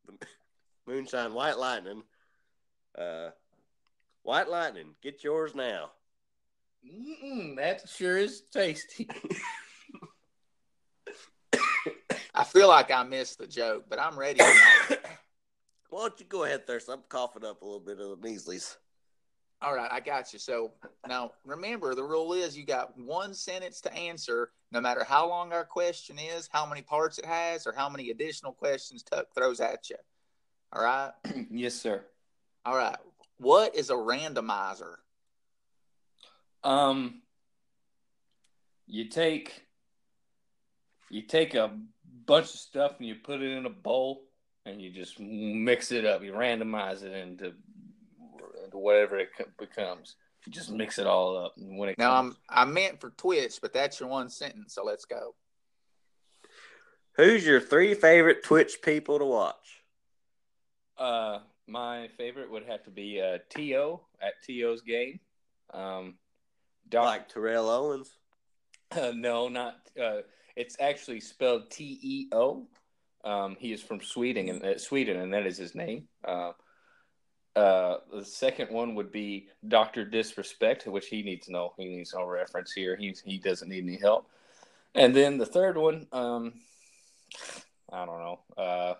*laughs* Moonshine White Lightning. Uh, White Lightning, get yours now. Mm-mm, that sure is tasty. *laughs* I feel like I missed the joke, but I'm ready. *coughs* Why don't you go ahead, Thirst? I'm coughing up a little bit of the measles. All right, I got you. So now remember, the rule is you got one sentence to answer, no matter how long our question is, how many parts it has, or how many additional questions Tuck throws at you. All right. *clears throat* yes, sir. All right. What is a randomizer? Um, you take you take a bunch of stuff and you put it in a bowl and you just mix it up. You randomize it into, into whatever it becomes. You just mix it all up. And when it Now comes, I'm I meant for Twitch, but that's your one sentence. So let's go. Who's your three favorite Twitch people to watch? uh, my favorite would have to be uh, To at To's game. Um, Doc, Like Terrell Owens. *laughs* Uh, no, not. Uh, it's actually spelled T E O. Um, he is from Sweden, and uh, Sweden, and that is his name. Uh, uh, the second one would be Doctor Disrespect, which he needs no he needs no reference here. He he doesn't need any help. And then the third one, um, I don't know. Uh,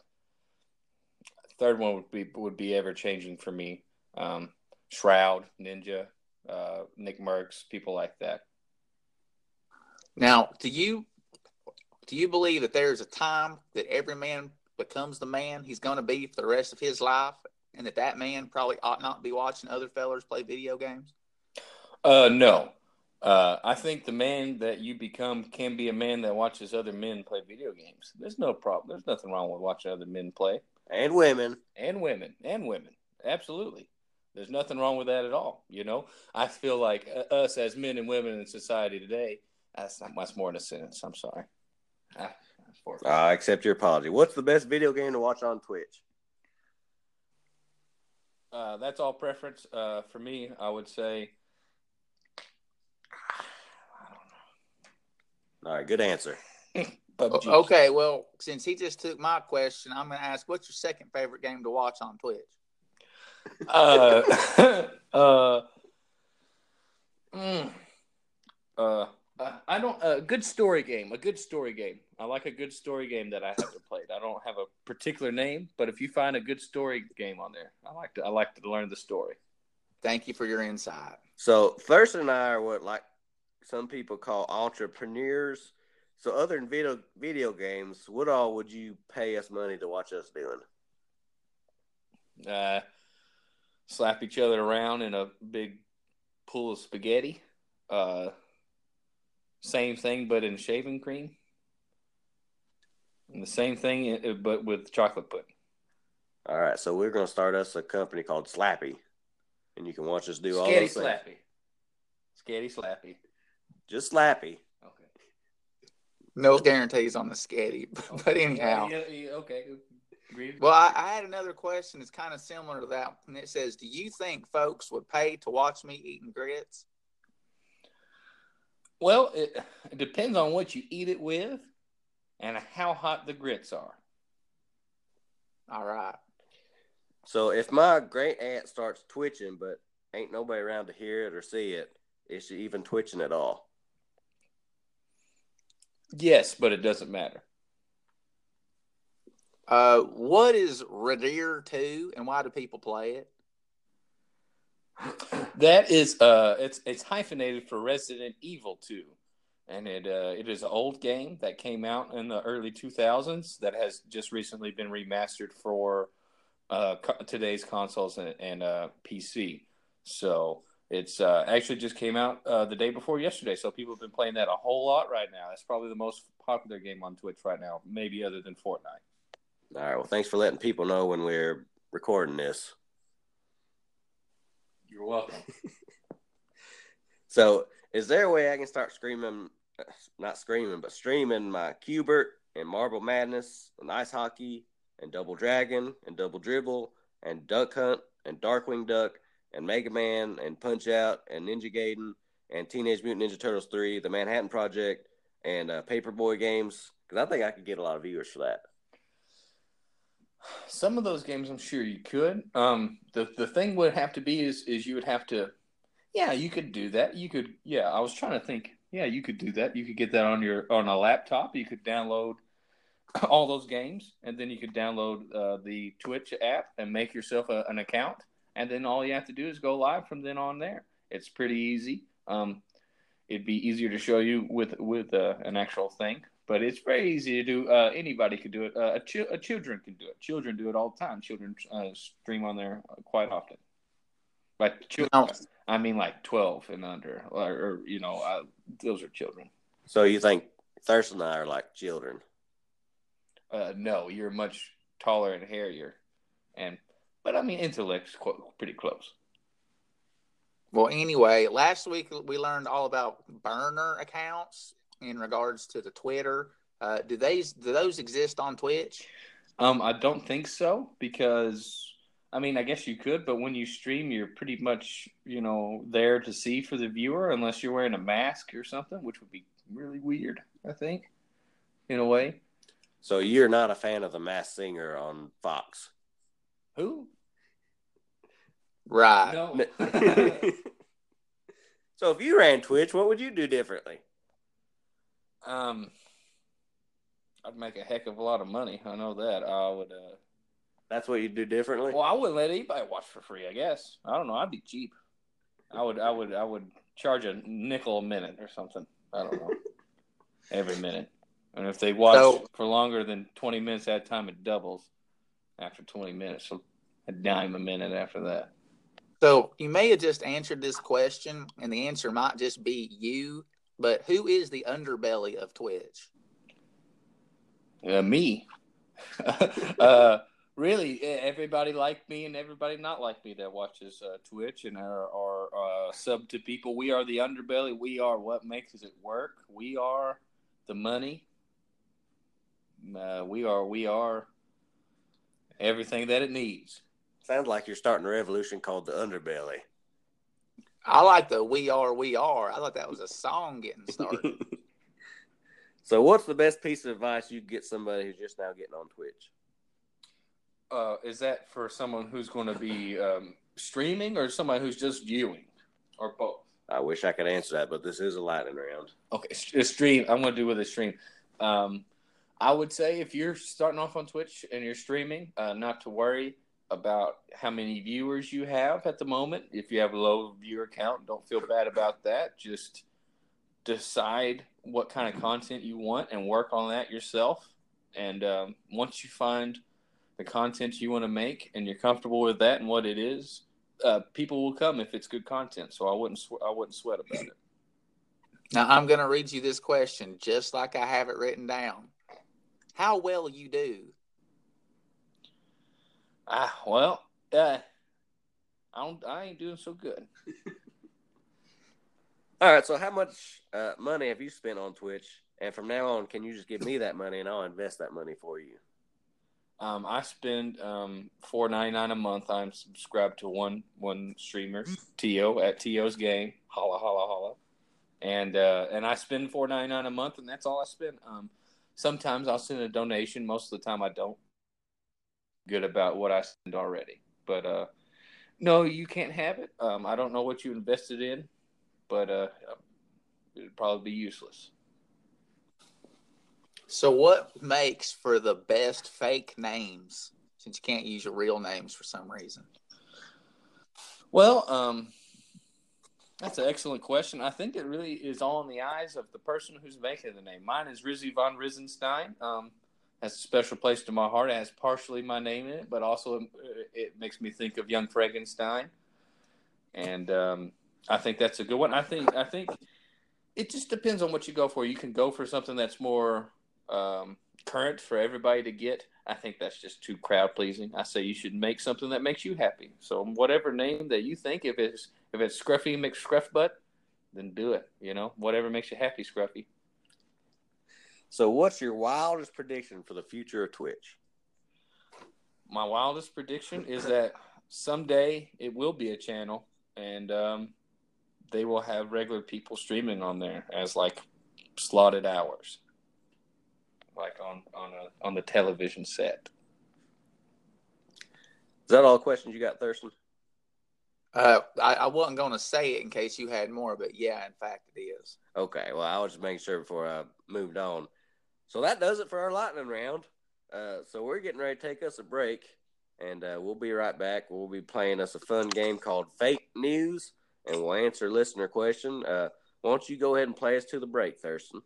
third one would be would be ever changing for me. Um, Shroud, Ninja, uh, Nick Mercs, people like that. Now, do you do you believe that there's a time that every man becomes the man he's going to be for the rest of his life, and that that man probably ought not be watching other fellers play video games? Uh, no. Uh, I think the man that you become can be a man that watches other men play video games. There's no problem. There's nothing wrong with watching other men play, and women, and women, and women. Absolutely. There's nothing wrong with that at all. You know, I feel like uh, us as men and women in society today, that's not much more than a sentence. I'm sorry. Ah, I accept your apology. What's the best video game to watch on Twitch? Uh, that's all preference. Uh, for me, I would say. *sighs* All right, good answer. *laughs* okay, well, since he just took my question, I'm going to ask, what's your second favorite game to watch on Twitch? Uh, *laughs* uh, mm, uh, I don't. A good story game. A good story game. I like a good story game that I haven't played. I don't have a particular name, but if you find a good story game on there, I like to. I like to learn the story. Thank you for your insight. So Thurston and I are what like some people call entrepreneurs. So other than video video games, what all would you pay us money to watch us doing? Uh, slap each other around in a big pool of spaghetti. Uh, same thing, but in shaving cream. And the same thing, uh, but with chocolate pudding. All right, so we're going to start us a company called Slappy, and you can watch us do all Scatty those Slappy. Things. Scatty Slappy. Just Slappy. Okay. No guarantees on the Scatty, *laughs* but anyhow. Yeah, yeah, okay. Well, I, I, had another question. It's kind of similar to that, and it says, "Do you think folks would pay to watch me eating grits?" Well, it, it depends on what you eat it with, and how hot the grits are. All right. So if my great aunt starts twitching, but ain't nobody around to hear it or see it, is she even twitching at all? Yes, but it doesn't matter. Uh, what is Redir 2 and why do people play it? That is uh it's it's hyphenated for Resident Evil 2. And it uh, it is an old game that came out in the early 2000s that has just recently been remastered for uh, co- today's consoles and, and uh, PC. So it's uh, actually just came out uh, the day before yesterday. So people have been playing that a whole lot right now. It's probably the most popular game on Twitch right now, maybe other than Fortnite. All right. Well, thanks for letting people know when we're recording this. You're welcome. *laughs* so, is there a way I can start screaming, not screaming, but streaming my Q*bert and Marble Madness and Ice Hockey and Double Dragon and Double Dribble and Duck Hunt and Darkwing Duck and Mega Man and Punch Out and Ninja Gaiden and Teenage Mutant Ninja Turtles 3, The Manhattan Project, and uh, Paperboy games? Because I think I could get a lot of viewers for that. Some of those games, I'm sure you could. Um, the the thing would have to be is is you would have to, yeah, you could do that. You could, yeah. I was trying to think. Yeah, you could do that. You could get that on your on a laptop. You could download *clears throat* all those games, and then you could download uh, the Twitch app and make yourself a, an account. And then all you have to do is go live from then on there. It's pretty easy. Um, it'd be easier to show you with with uh, an actual thing but it's very easy to do. Uh, anybody could do it. Uh, a, ch- a, children can do it. Children do it all the time. Children uh, stream on there quite often. Like children, I mean, like twelve and under, or, or you know, uh, those are children. So you think Thurston and I are like children? Uh, no, you're much taller and hairier, and but I mean, intellect's quite, pretty close. Well, anyway, last week we learned all about burner accounts in regards to the Twitter. Uh, do these do those exist on Twitch? Um, I don't think so because I mean I guess you could, but when you stream, you're pretty much you know there to see for the viewer unless you're wearing a mask or something, which would be really weird. I think, in a way. So you're not a fan of the Masked Singer on Fox? Who? Right. No. *laughs* so if you ran Twitch, what would you do differently? Um, I'd make a heck of a lot of money. I know that. I would. Uh, That's what you'd do differently. well, I wouldn't let anybody watch for free. I guess. I don't know. I'd be cheap. I would. I would. I would charge a nickel a minute or something. I don't know. *laughs* Every minute, and if they watch So- for longer than twenty minutes at a time, it doubles after twenty minutes. So a dime a minute after that. So you may have just answered this question, and the answer might just be you. But who is the underbelly of Twitch? Uh, me. *laughs* uh, really, everybody like me and everybody not like me that watches uh, Twitch and are, are uh, sub to people. We are the underbelly. We are what makes it work. We are the money. Uh, we are we are everything that it needs. Sounds like you're starting a revolution called the Underbelly. I like the "We Are, We Are." I thought that was a song getting started. *laughs* so, what's the best piece of advice you get somebody who's just now getting on Twitch? Uh, is that for someone who's going to be um, streaming or somebody who's just viewing, or both? I wish I could answer that, but this is a lightning round. Okay, s- a stream. I'm going to do with a stream. Um, I would say if you're starting off on Twitch and you're streaming, uh, not to worry about how many viewers you have at the moment. If you have a low viewer count, don't feel bad about that. Just decide what kind of content you want and work on that yourself. And um, once you find the content you want to make and you're comfortable with that and what it is, uh, people will come if it's good content. So I wouldn't sw- I wouldn't sweat about it. now I'm going to read you this question just like I have it written down. How well you do? Ah, well, uh, I don't. I ain't doing so good. *laughs* All right, so how much uh, money have you spent on Twitch? And from now on, can you just give me that money and I'll invest that money for you? Um, I spend um four ninety nine a month. I'm subscribed to one one streamer, To at To's game. Holla holla holla, and uh, and I spend four ninety nine a month, and that's all I spend. Um, sometimes I'll send a donation. Most of the time, I don't. Good about what I spend already, but uh, no, you can't have it. Um, I don't know what you invested in, but uh, it'd probably be useless. So, what makes for the best fake names? Since you can't use your real names for some reason. Well, um, that's an excellent question. I think it really is all in the eyes of the person who's making the name. Mine is Rizzy von Risenstein. Um, has a special place to my heart. It has partially my name in it, but also uh, it makes me think of young Frankenstein. And um, I think that's a good one. I think I think it just depends on what you go for. You can go for something that's more um, current for everybody to get. I think that's just too crowd pleasing. I say you should make something that makes you happy. So whatever name that you think, if it's if it's Scruffy McScruffbutt, then do it. You know, whatever makes you happy, Scruffy. So, what's your wildest prediction for the future of Twitch? My wildest prediction is that someday it will be a channel, and um, they will have regular people streaming on there as like slotted hours, like on on a on the television set. Is that all the questions you got, Thurston? Uh, I, I wasn't going to say it in case you had more, but yeah, in fact, it is. Okay, well, I was just making sure before I moved on. So that does it for our lightning round. Uh, so we're getting ready to take us a break, and uh, we'll be right back. We'll be playing us a fun game called Fake News, and we'll answer listener question. Uh, why don't you go ahead and play us to the break, Thurston?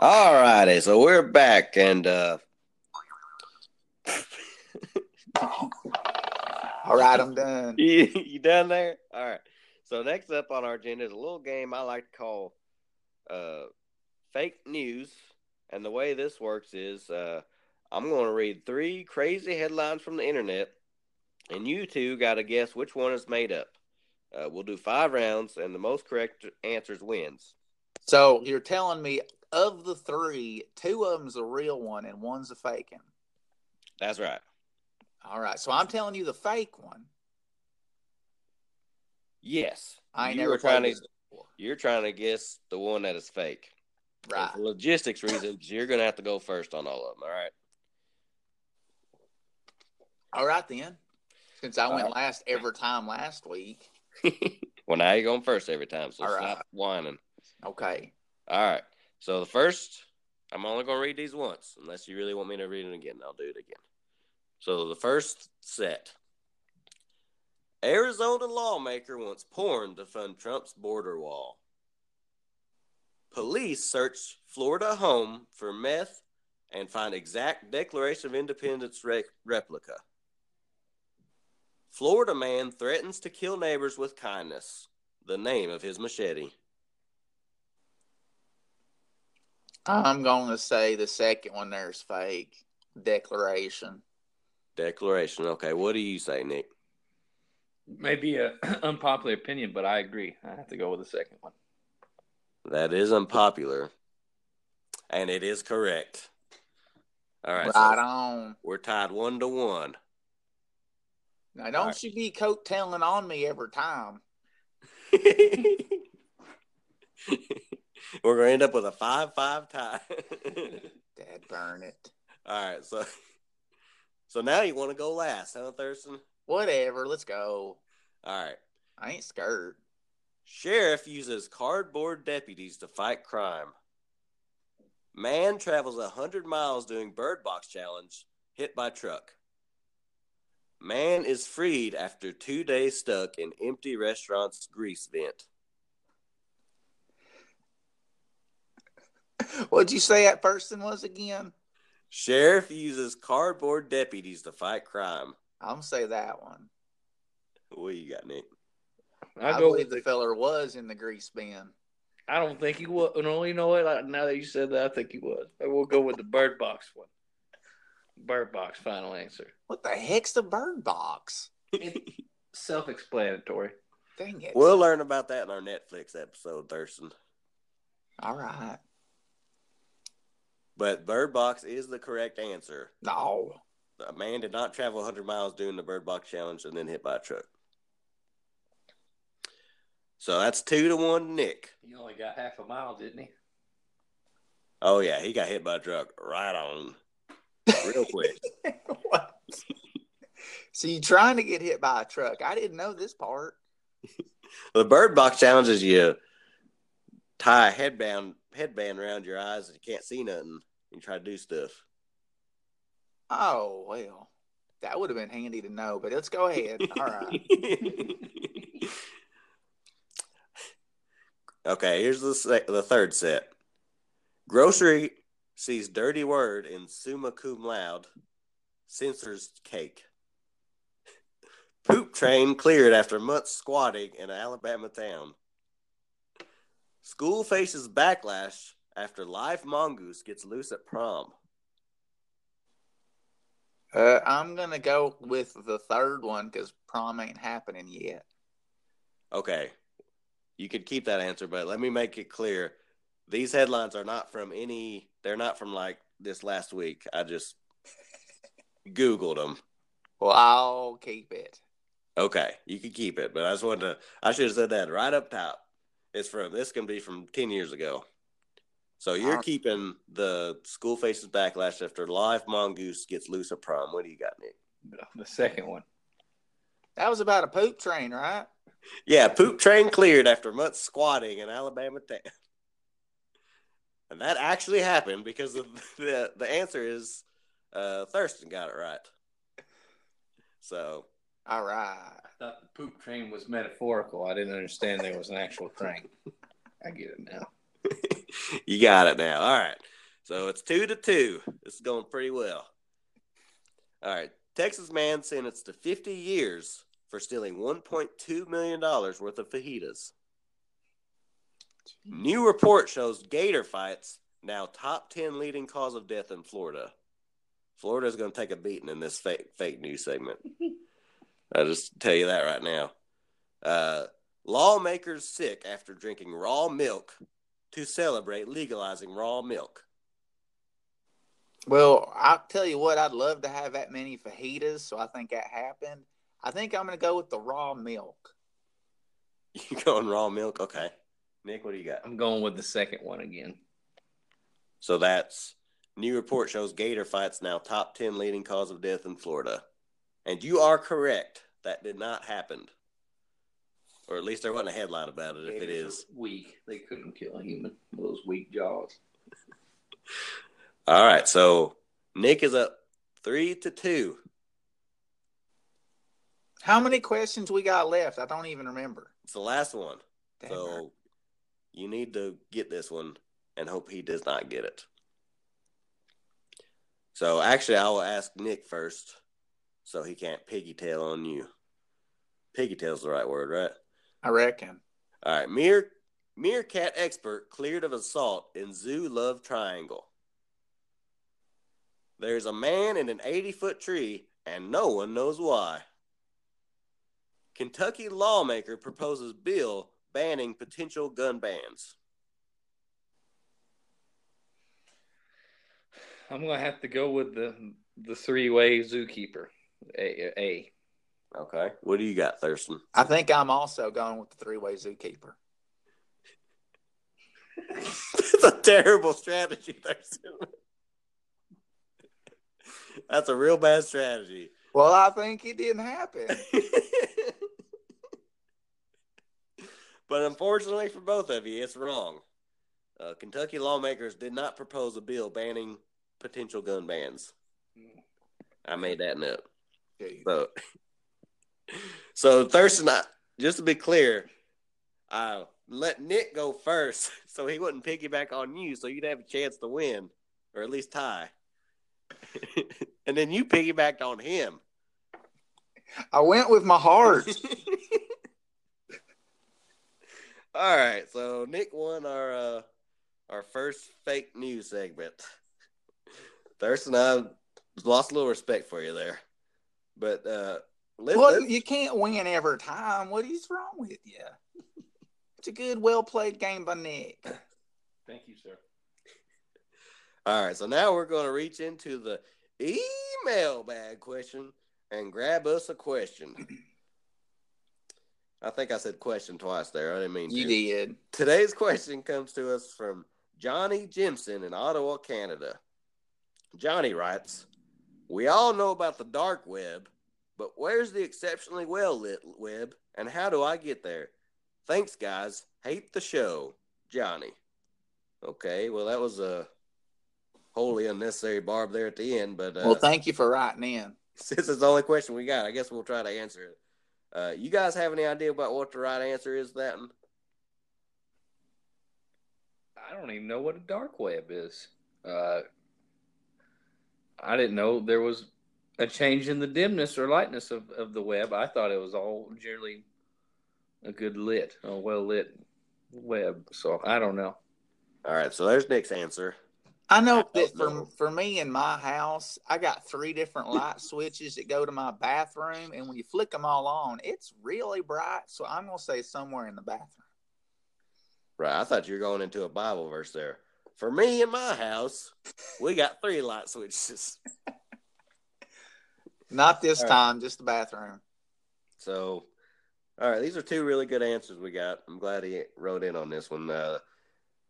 All righty, so we're back, and uh, All right, I'm done. you, *laughs* you done there? All right. So next up on our agenda is a little game I like to call uh, fake news, and the way this works is uh, I'm going to read three crazy headlines from the internet, and you two got to guess which one is made up. Uh, we'll do five rounds, and the most correct answers wins. So you're telling me of the three, two of them's a real one and one's a faking. That's right. All right. So I'm telling you the fake one. Yes. I you never trying to before. you're trying to guess the one that is fake. Right. For logistics reasons, you're gonna have to go first on all of them. All right. All right then. Since I All went right. last every time last week. *laughs* well, now you're going first every time, so All stop right. whining. Okay. All right. So the first, I'm only going to read these once, unless you really want me to read it again. I'll do it again. So the first set. Arizona lawmaker wants porn to fund Trump's border wall. Police search Florida home for meth and find exact Declaration of Independence re- replica. Florida man threatens to kill neighbors with kindness. The name of his machete. I'm going to say the second one there's fake. Declaration. Declaration. Okay, what do you say, Nick? Maybe a *clears throat* unpopular opinion, but I agree. I have to go with the second one. That is unpopular, and it is correct. All right, Right, so on. we're tied one to one. Now, don't right. you be coattailing on me every time. *laughs* we're gonna end up with a five-five tie. *laughs* Dad, burn it. All right, so *laughs* so now you want to go last, huh, Thurston? Whatever. Let's go. All right. I ain't scared. Sheriff uses cardboard deputies to fight crime. Man travels 100 miles doing bird box challenge, hit by truck. Man is freed after two days stuck in empty restaurant's grease vent. What'd you say that person was again? Sheriff uses cardboard deputies to fight crime. I'm gonna say that one. What you got, Nick? I I go believe with the the. feller was in the grease bin. I don't think he was. No, you know what? I- Now that you said that, I think he was. I will go with the bird box one. Bird box, final answer. What the heck's the bird box? *laughs* Self-explanatory. Dang it. we'll learn about that in our Netflix episode, Thurston. All right. But bird box is the correct answer. No. A man did not travel 100 miles doing the bird box challenge and then hit by a truck. So that's two to one, Nick. He only got half a mile, didn't he? Oh yeah, he got hit by a truck right on, real quick. what? so you're trying to get hit by a truck? I didn't know this part. *laughs* the bird box challenge is you tie a headband headband around your eyes and you can't see nothing. You try to do stuff. Oh well, that would have been handy to know. But let's go ahead. All right. *laughs* okay, here's the the third set. Grocery sees dirty word in summa cum laude. Censors cake. Poop train cleared after months squatting in an Alabama town. School faces backlash after live mongoose gets loose at prom. Uh, I'm gonna go with the third one because prom ain't happening yet. Okay. You could keep that answer, but let me make it clear. These headlines are not from any, they're not from like this last week. I just Googled them. Well, I'll keep it. Okay. You can keep it, but I just wanted to, I should have said that right up top. It's from, this can be from 10 years ago. So you're Alright. keeping the school faces backlash after live mongoose gets loose at prom. What do you got, Nick? The second one. That was about a poop train, right? Yeah, poop train cleared after months squatting in Alabama town. And that actually happened because of *laughs* the the answer is uh, Thurston got it right. So All right. I thought the poop train was metaphorical. I didn't understand there was an actual train. I get it now. *laughs* you got it now. All right. So it's two to two. This is going pretty well. All right. Texas man sentenced to 50 years for stealing $1.2 million worth of fajitas. New report shows gator fights now top 10 leading cause of death in Florida. Florida is going to take a beating in this fake fake news segment. *laughs* I'll just tell you that right now. Uh, lawmakers sick after drinking raw milk to celebrate legalizing raw milk. Well, I'll tell you what, I'd love to have that many fajitas, so I think that happened. I think I'm going to go with the raw milk. *laughs* You going raw milk? Okay. Nick, what do you got? I'm going with the second one again. So that's new report shows gator fights now top 10 leading cause of death in Florida. And you are correct. That did not happen. Or at least there wasn't a headline about it if it is. weak, they couldn't kill a human with those weak jaws. All right. So Nick is up three to two. How many questions we got left? I don't even remember. It's the last one. Damn so right. you need to get this one and hope he does not get it. So actually, I will ask Nick first so he can't piggy tail on you. Piggy tail's the right word, right? I reckon. All right. Mere, meerkat expert cleared of assault in zoo love triangle. There's a man in an 80 foot tree, and no one knows why. Kentucky lawmaker proposes bill banning potential gun bans. I'm gonna have to go with the the three way zookeeper. A, a. Okay. What do you got, Thurston? I think I'm also going with the three way zookeeper. That's a terrible strategy, Thurston. That's a real bad strategy. Well, I think it didn't happen. *laughs* but unfortunately for both of you, it's wrong. Uh, Kentucky lawmakers did not propose a bill banning potential gun bans. I made that up. So, *laughs* so Thurston, I, just to be clear, I let Nick go first *laughs* so he wouldn't piggyback on you, so you'd have a chance to win or at least tie. *laughs* and then you piggybacked on him. I went with my heart. All right, so Nick won our uh, our first fake news segment. Thurston, I lost a little respect for you there, but uh, let, well, let's- you can't win every time. What is wrong with you? It's a good, well played game by Nick. Thank you, sir. All right, so now we're going to reach into the email bag question and grab us a question. I think I said question twice there. I didn't mean You to. did. Today's question comes to us from Johnny Jimson in Ottawa, Canada. Johnny writes, We all know about the dark web, but where's the exceptionally well lit web and how do I get there? Thanks, guys. Hate the show. Johnny. Okay, well, that was a wholly unnecessary barb there at the end, but uh, Well, thank you for writing in. *laughs* since it's the only question we got, I guess we'll try to answer it. Uh, you guys have any idea about what the right answer is, that? one? I don't even know what a dark web is. Uh, I didn't know there was a change in the dimness or lightness of, of the web. I thought it was all generally a good lit, a well lit web. So I don't know. All right, so there's Nick's answer. I know I that for know. for me in my house, I got three different light *laughs* switches that go to my bathroom, and when you flick them all on, it's really bright. So I'm gonna say somewhere in the bathroom. Right, I thought you were going into a Bible verse there. For me in my house, we got three light switches. *laughs* Not this All right. time, just the bathroom. So, all right, these are two really good answers we got. I'm glad he wrote in on this one. Uh,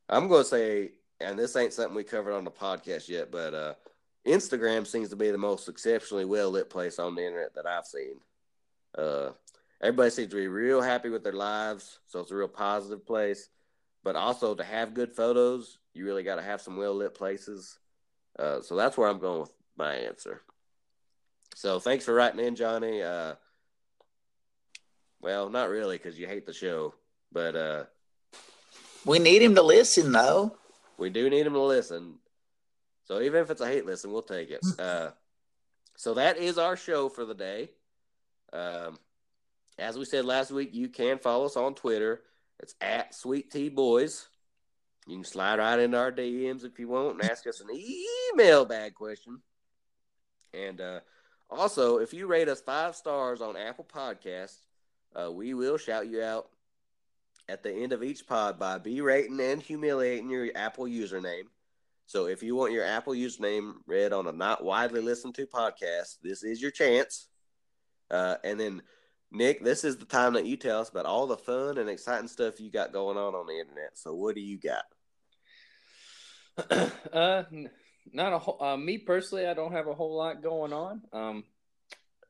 I'm going to say, and this ain't something we covered on the podcast yet, but uh, Instagram seems to be the most exceptionally well lit place on the internet that I've seen. Uh, everybody seems to be real happy with their lives, so it's a real positive place. But also to have good photos, you really got to have some well lit places. Uh, so that's where I'm going with my answer. So thanks for writing in, Johnny. Uh, well, not really, because you hate the show, but uh, We need him to listen, though. we do need him to listen. So even if it's a hate listen, we'll take it. Uh, so that is our show for the day. Um, as we said last week, you can follow us on Twitter. It's at Sweet Tea Boys. You can slide right into our DMs if you want and ask us an email bag question. And uh, also, if you rate us five stars on Apple Podcasts, uh, we will shout you out at the end of each pod by berating and humiliating your Apple username. So if you want your Apple username read on a not widely listened to podcast, this is your chance. Uh, and then, Nick, this is the time that you tell us about all the fun and exciting stuff you got going on on the internet. So what do you got? *clears throat* uh, not a whole. Uh, me personally, I don't have a whole lot going on. Um,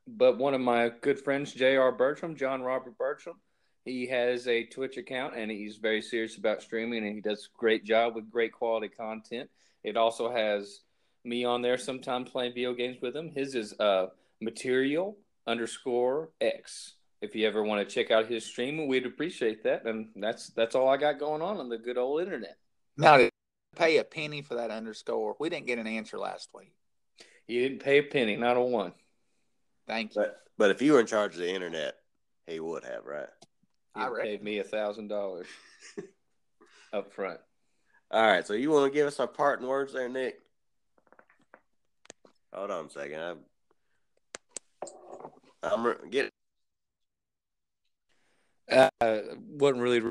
but one of my good friends, J.R. Bertram, John Robert Bertram, he has a Twitch account and he's very serious about streaming and he does a great job with great quality content. It also has me on there sometimes playing video games with him. His is uh, material underscore X. If you ever want to check out his stream, we'd appreciate that. And that's that's all I got going on on the good old internet. Now, pay a penny for that underscore. We didn't get an answer last week. You didn't pay a penny, not a one. Thank you. But but if you were in charge of the internet, he would have, right? He I reckon. paid me a thousand dollars *laughs* up front. All right. So you want to give us our parting words there, Nick? Hold on a second. I'm, I'm re- get Uh, wasn't really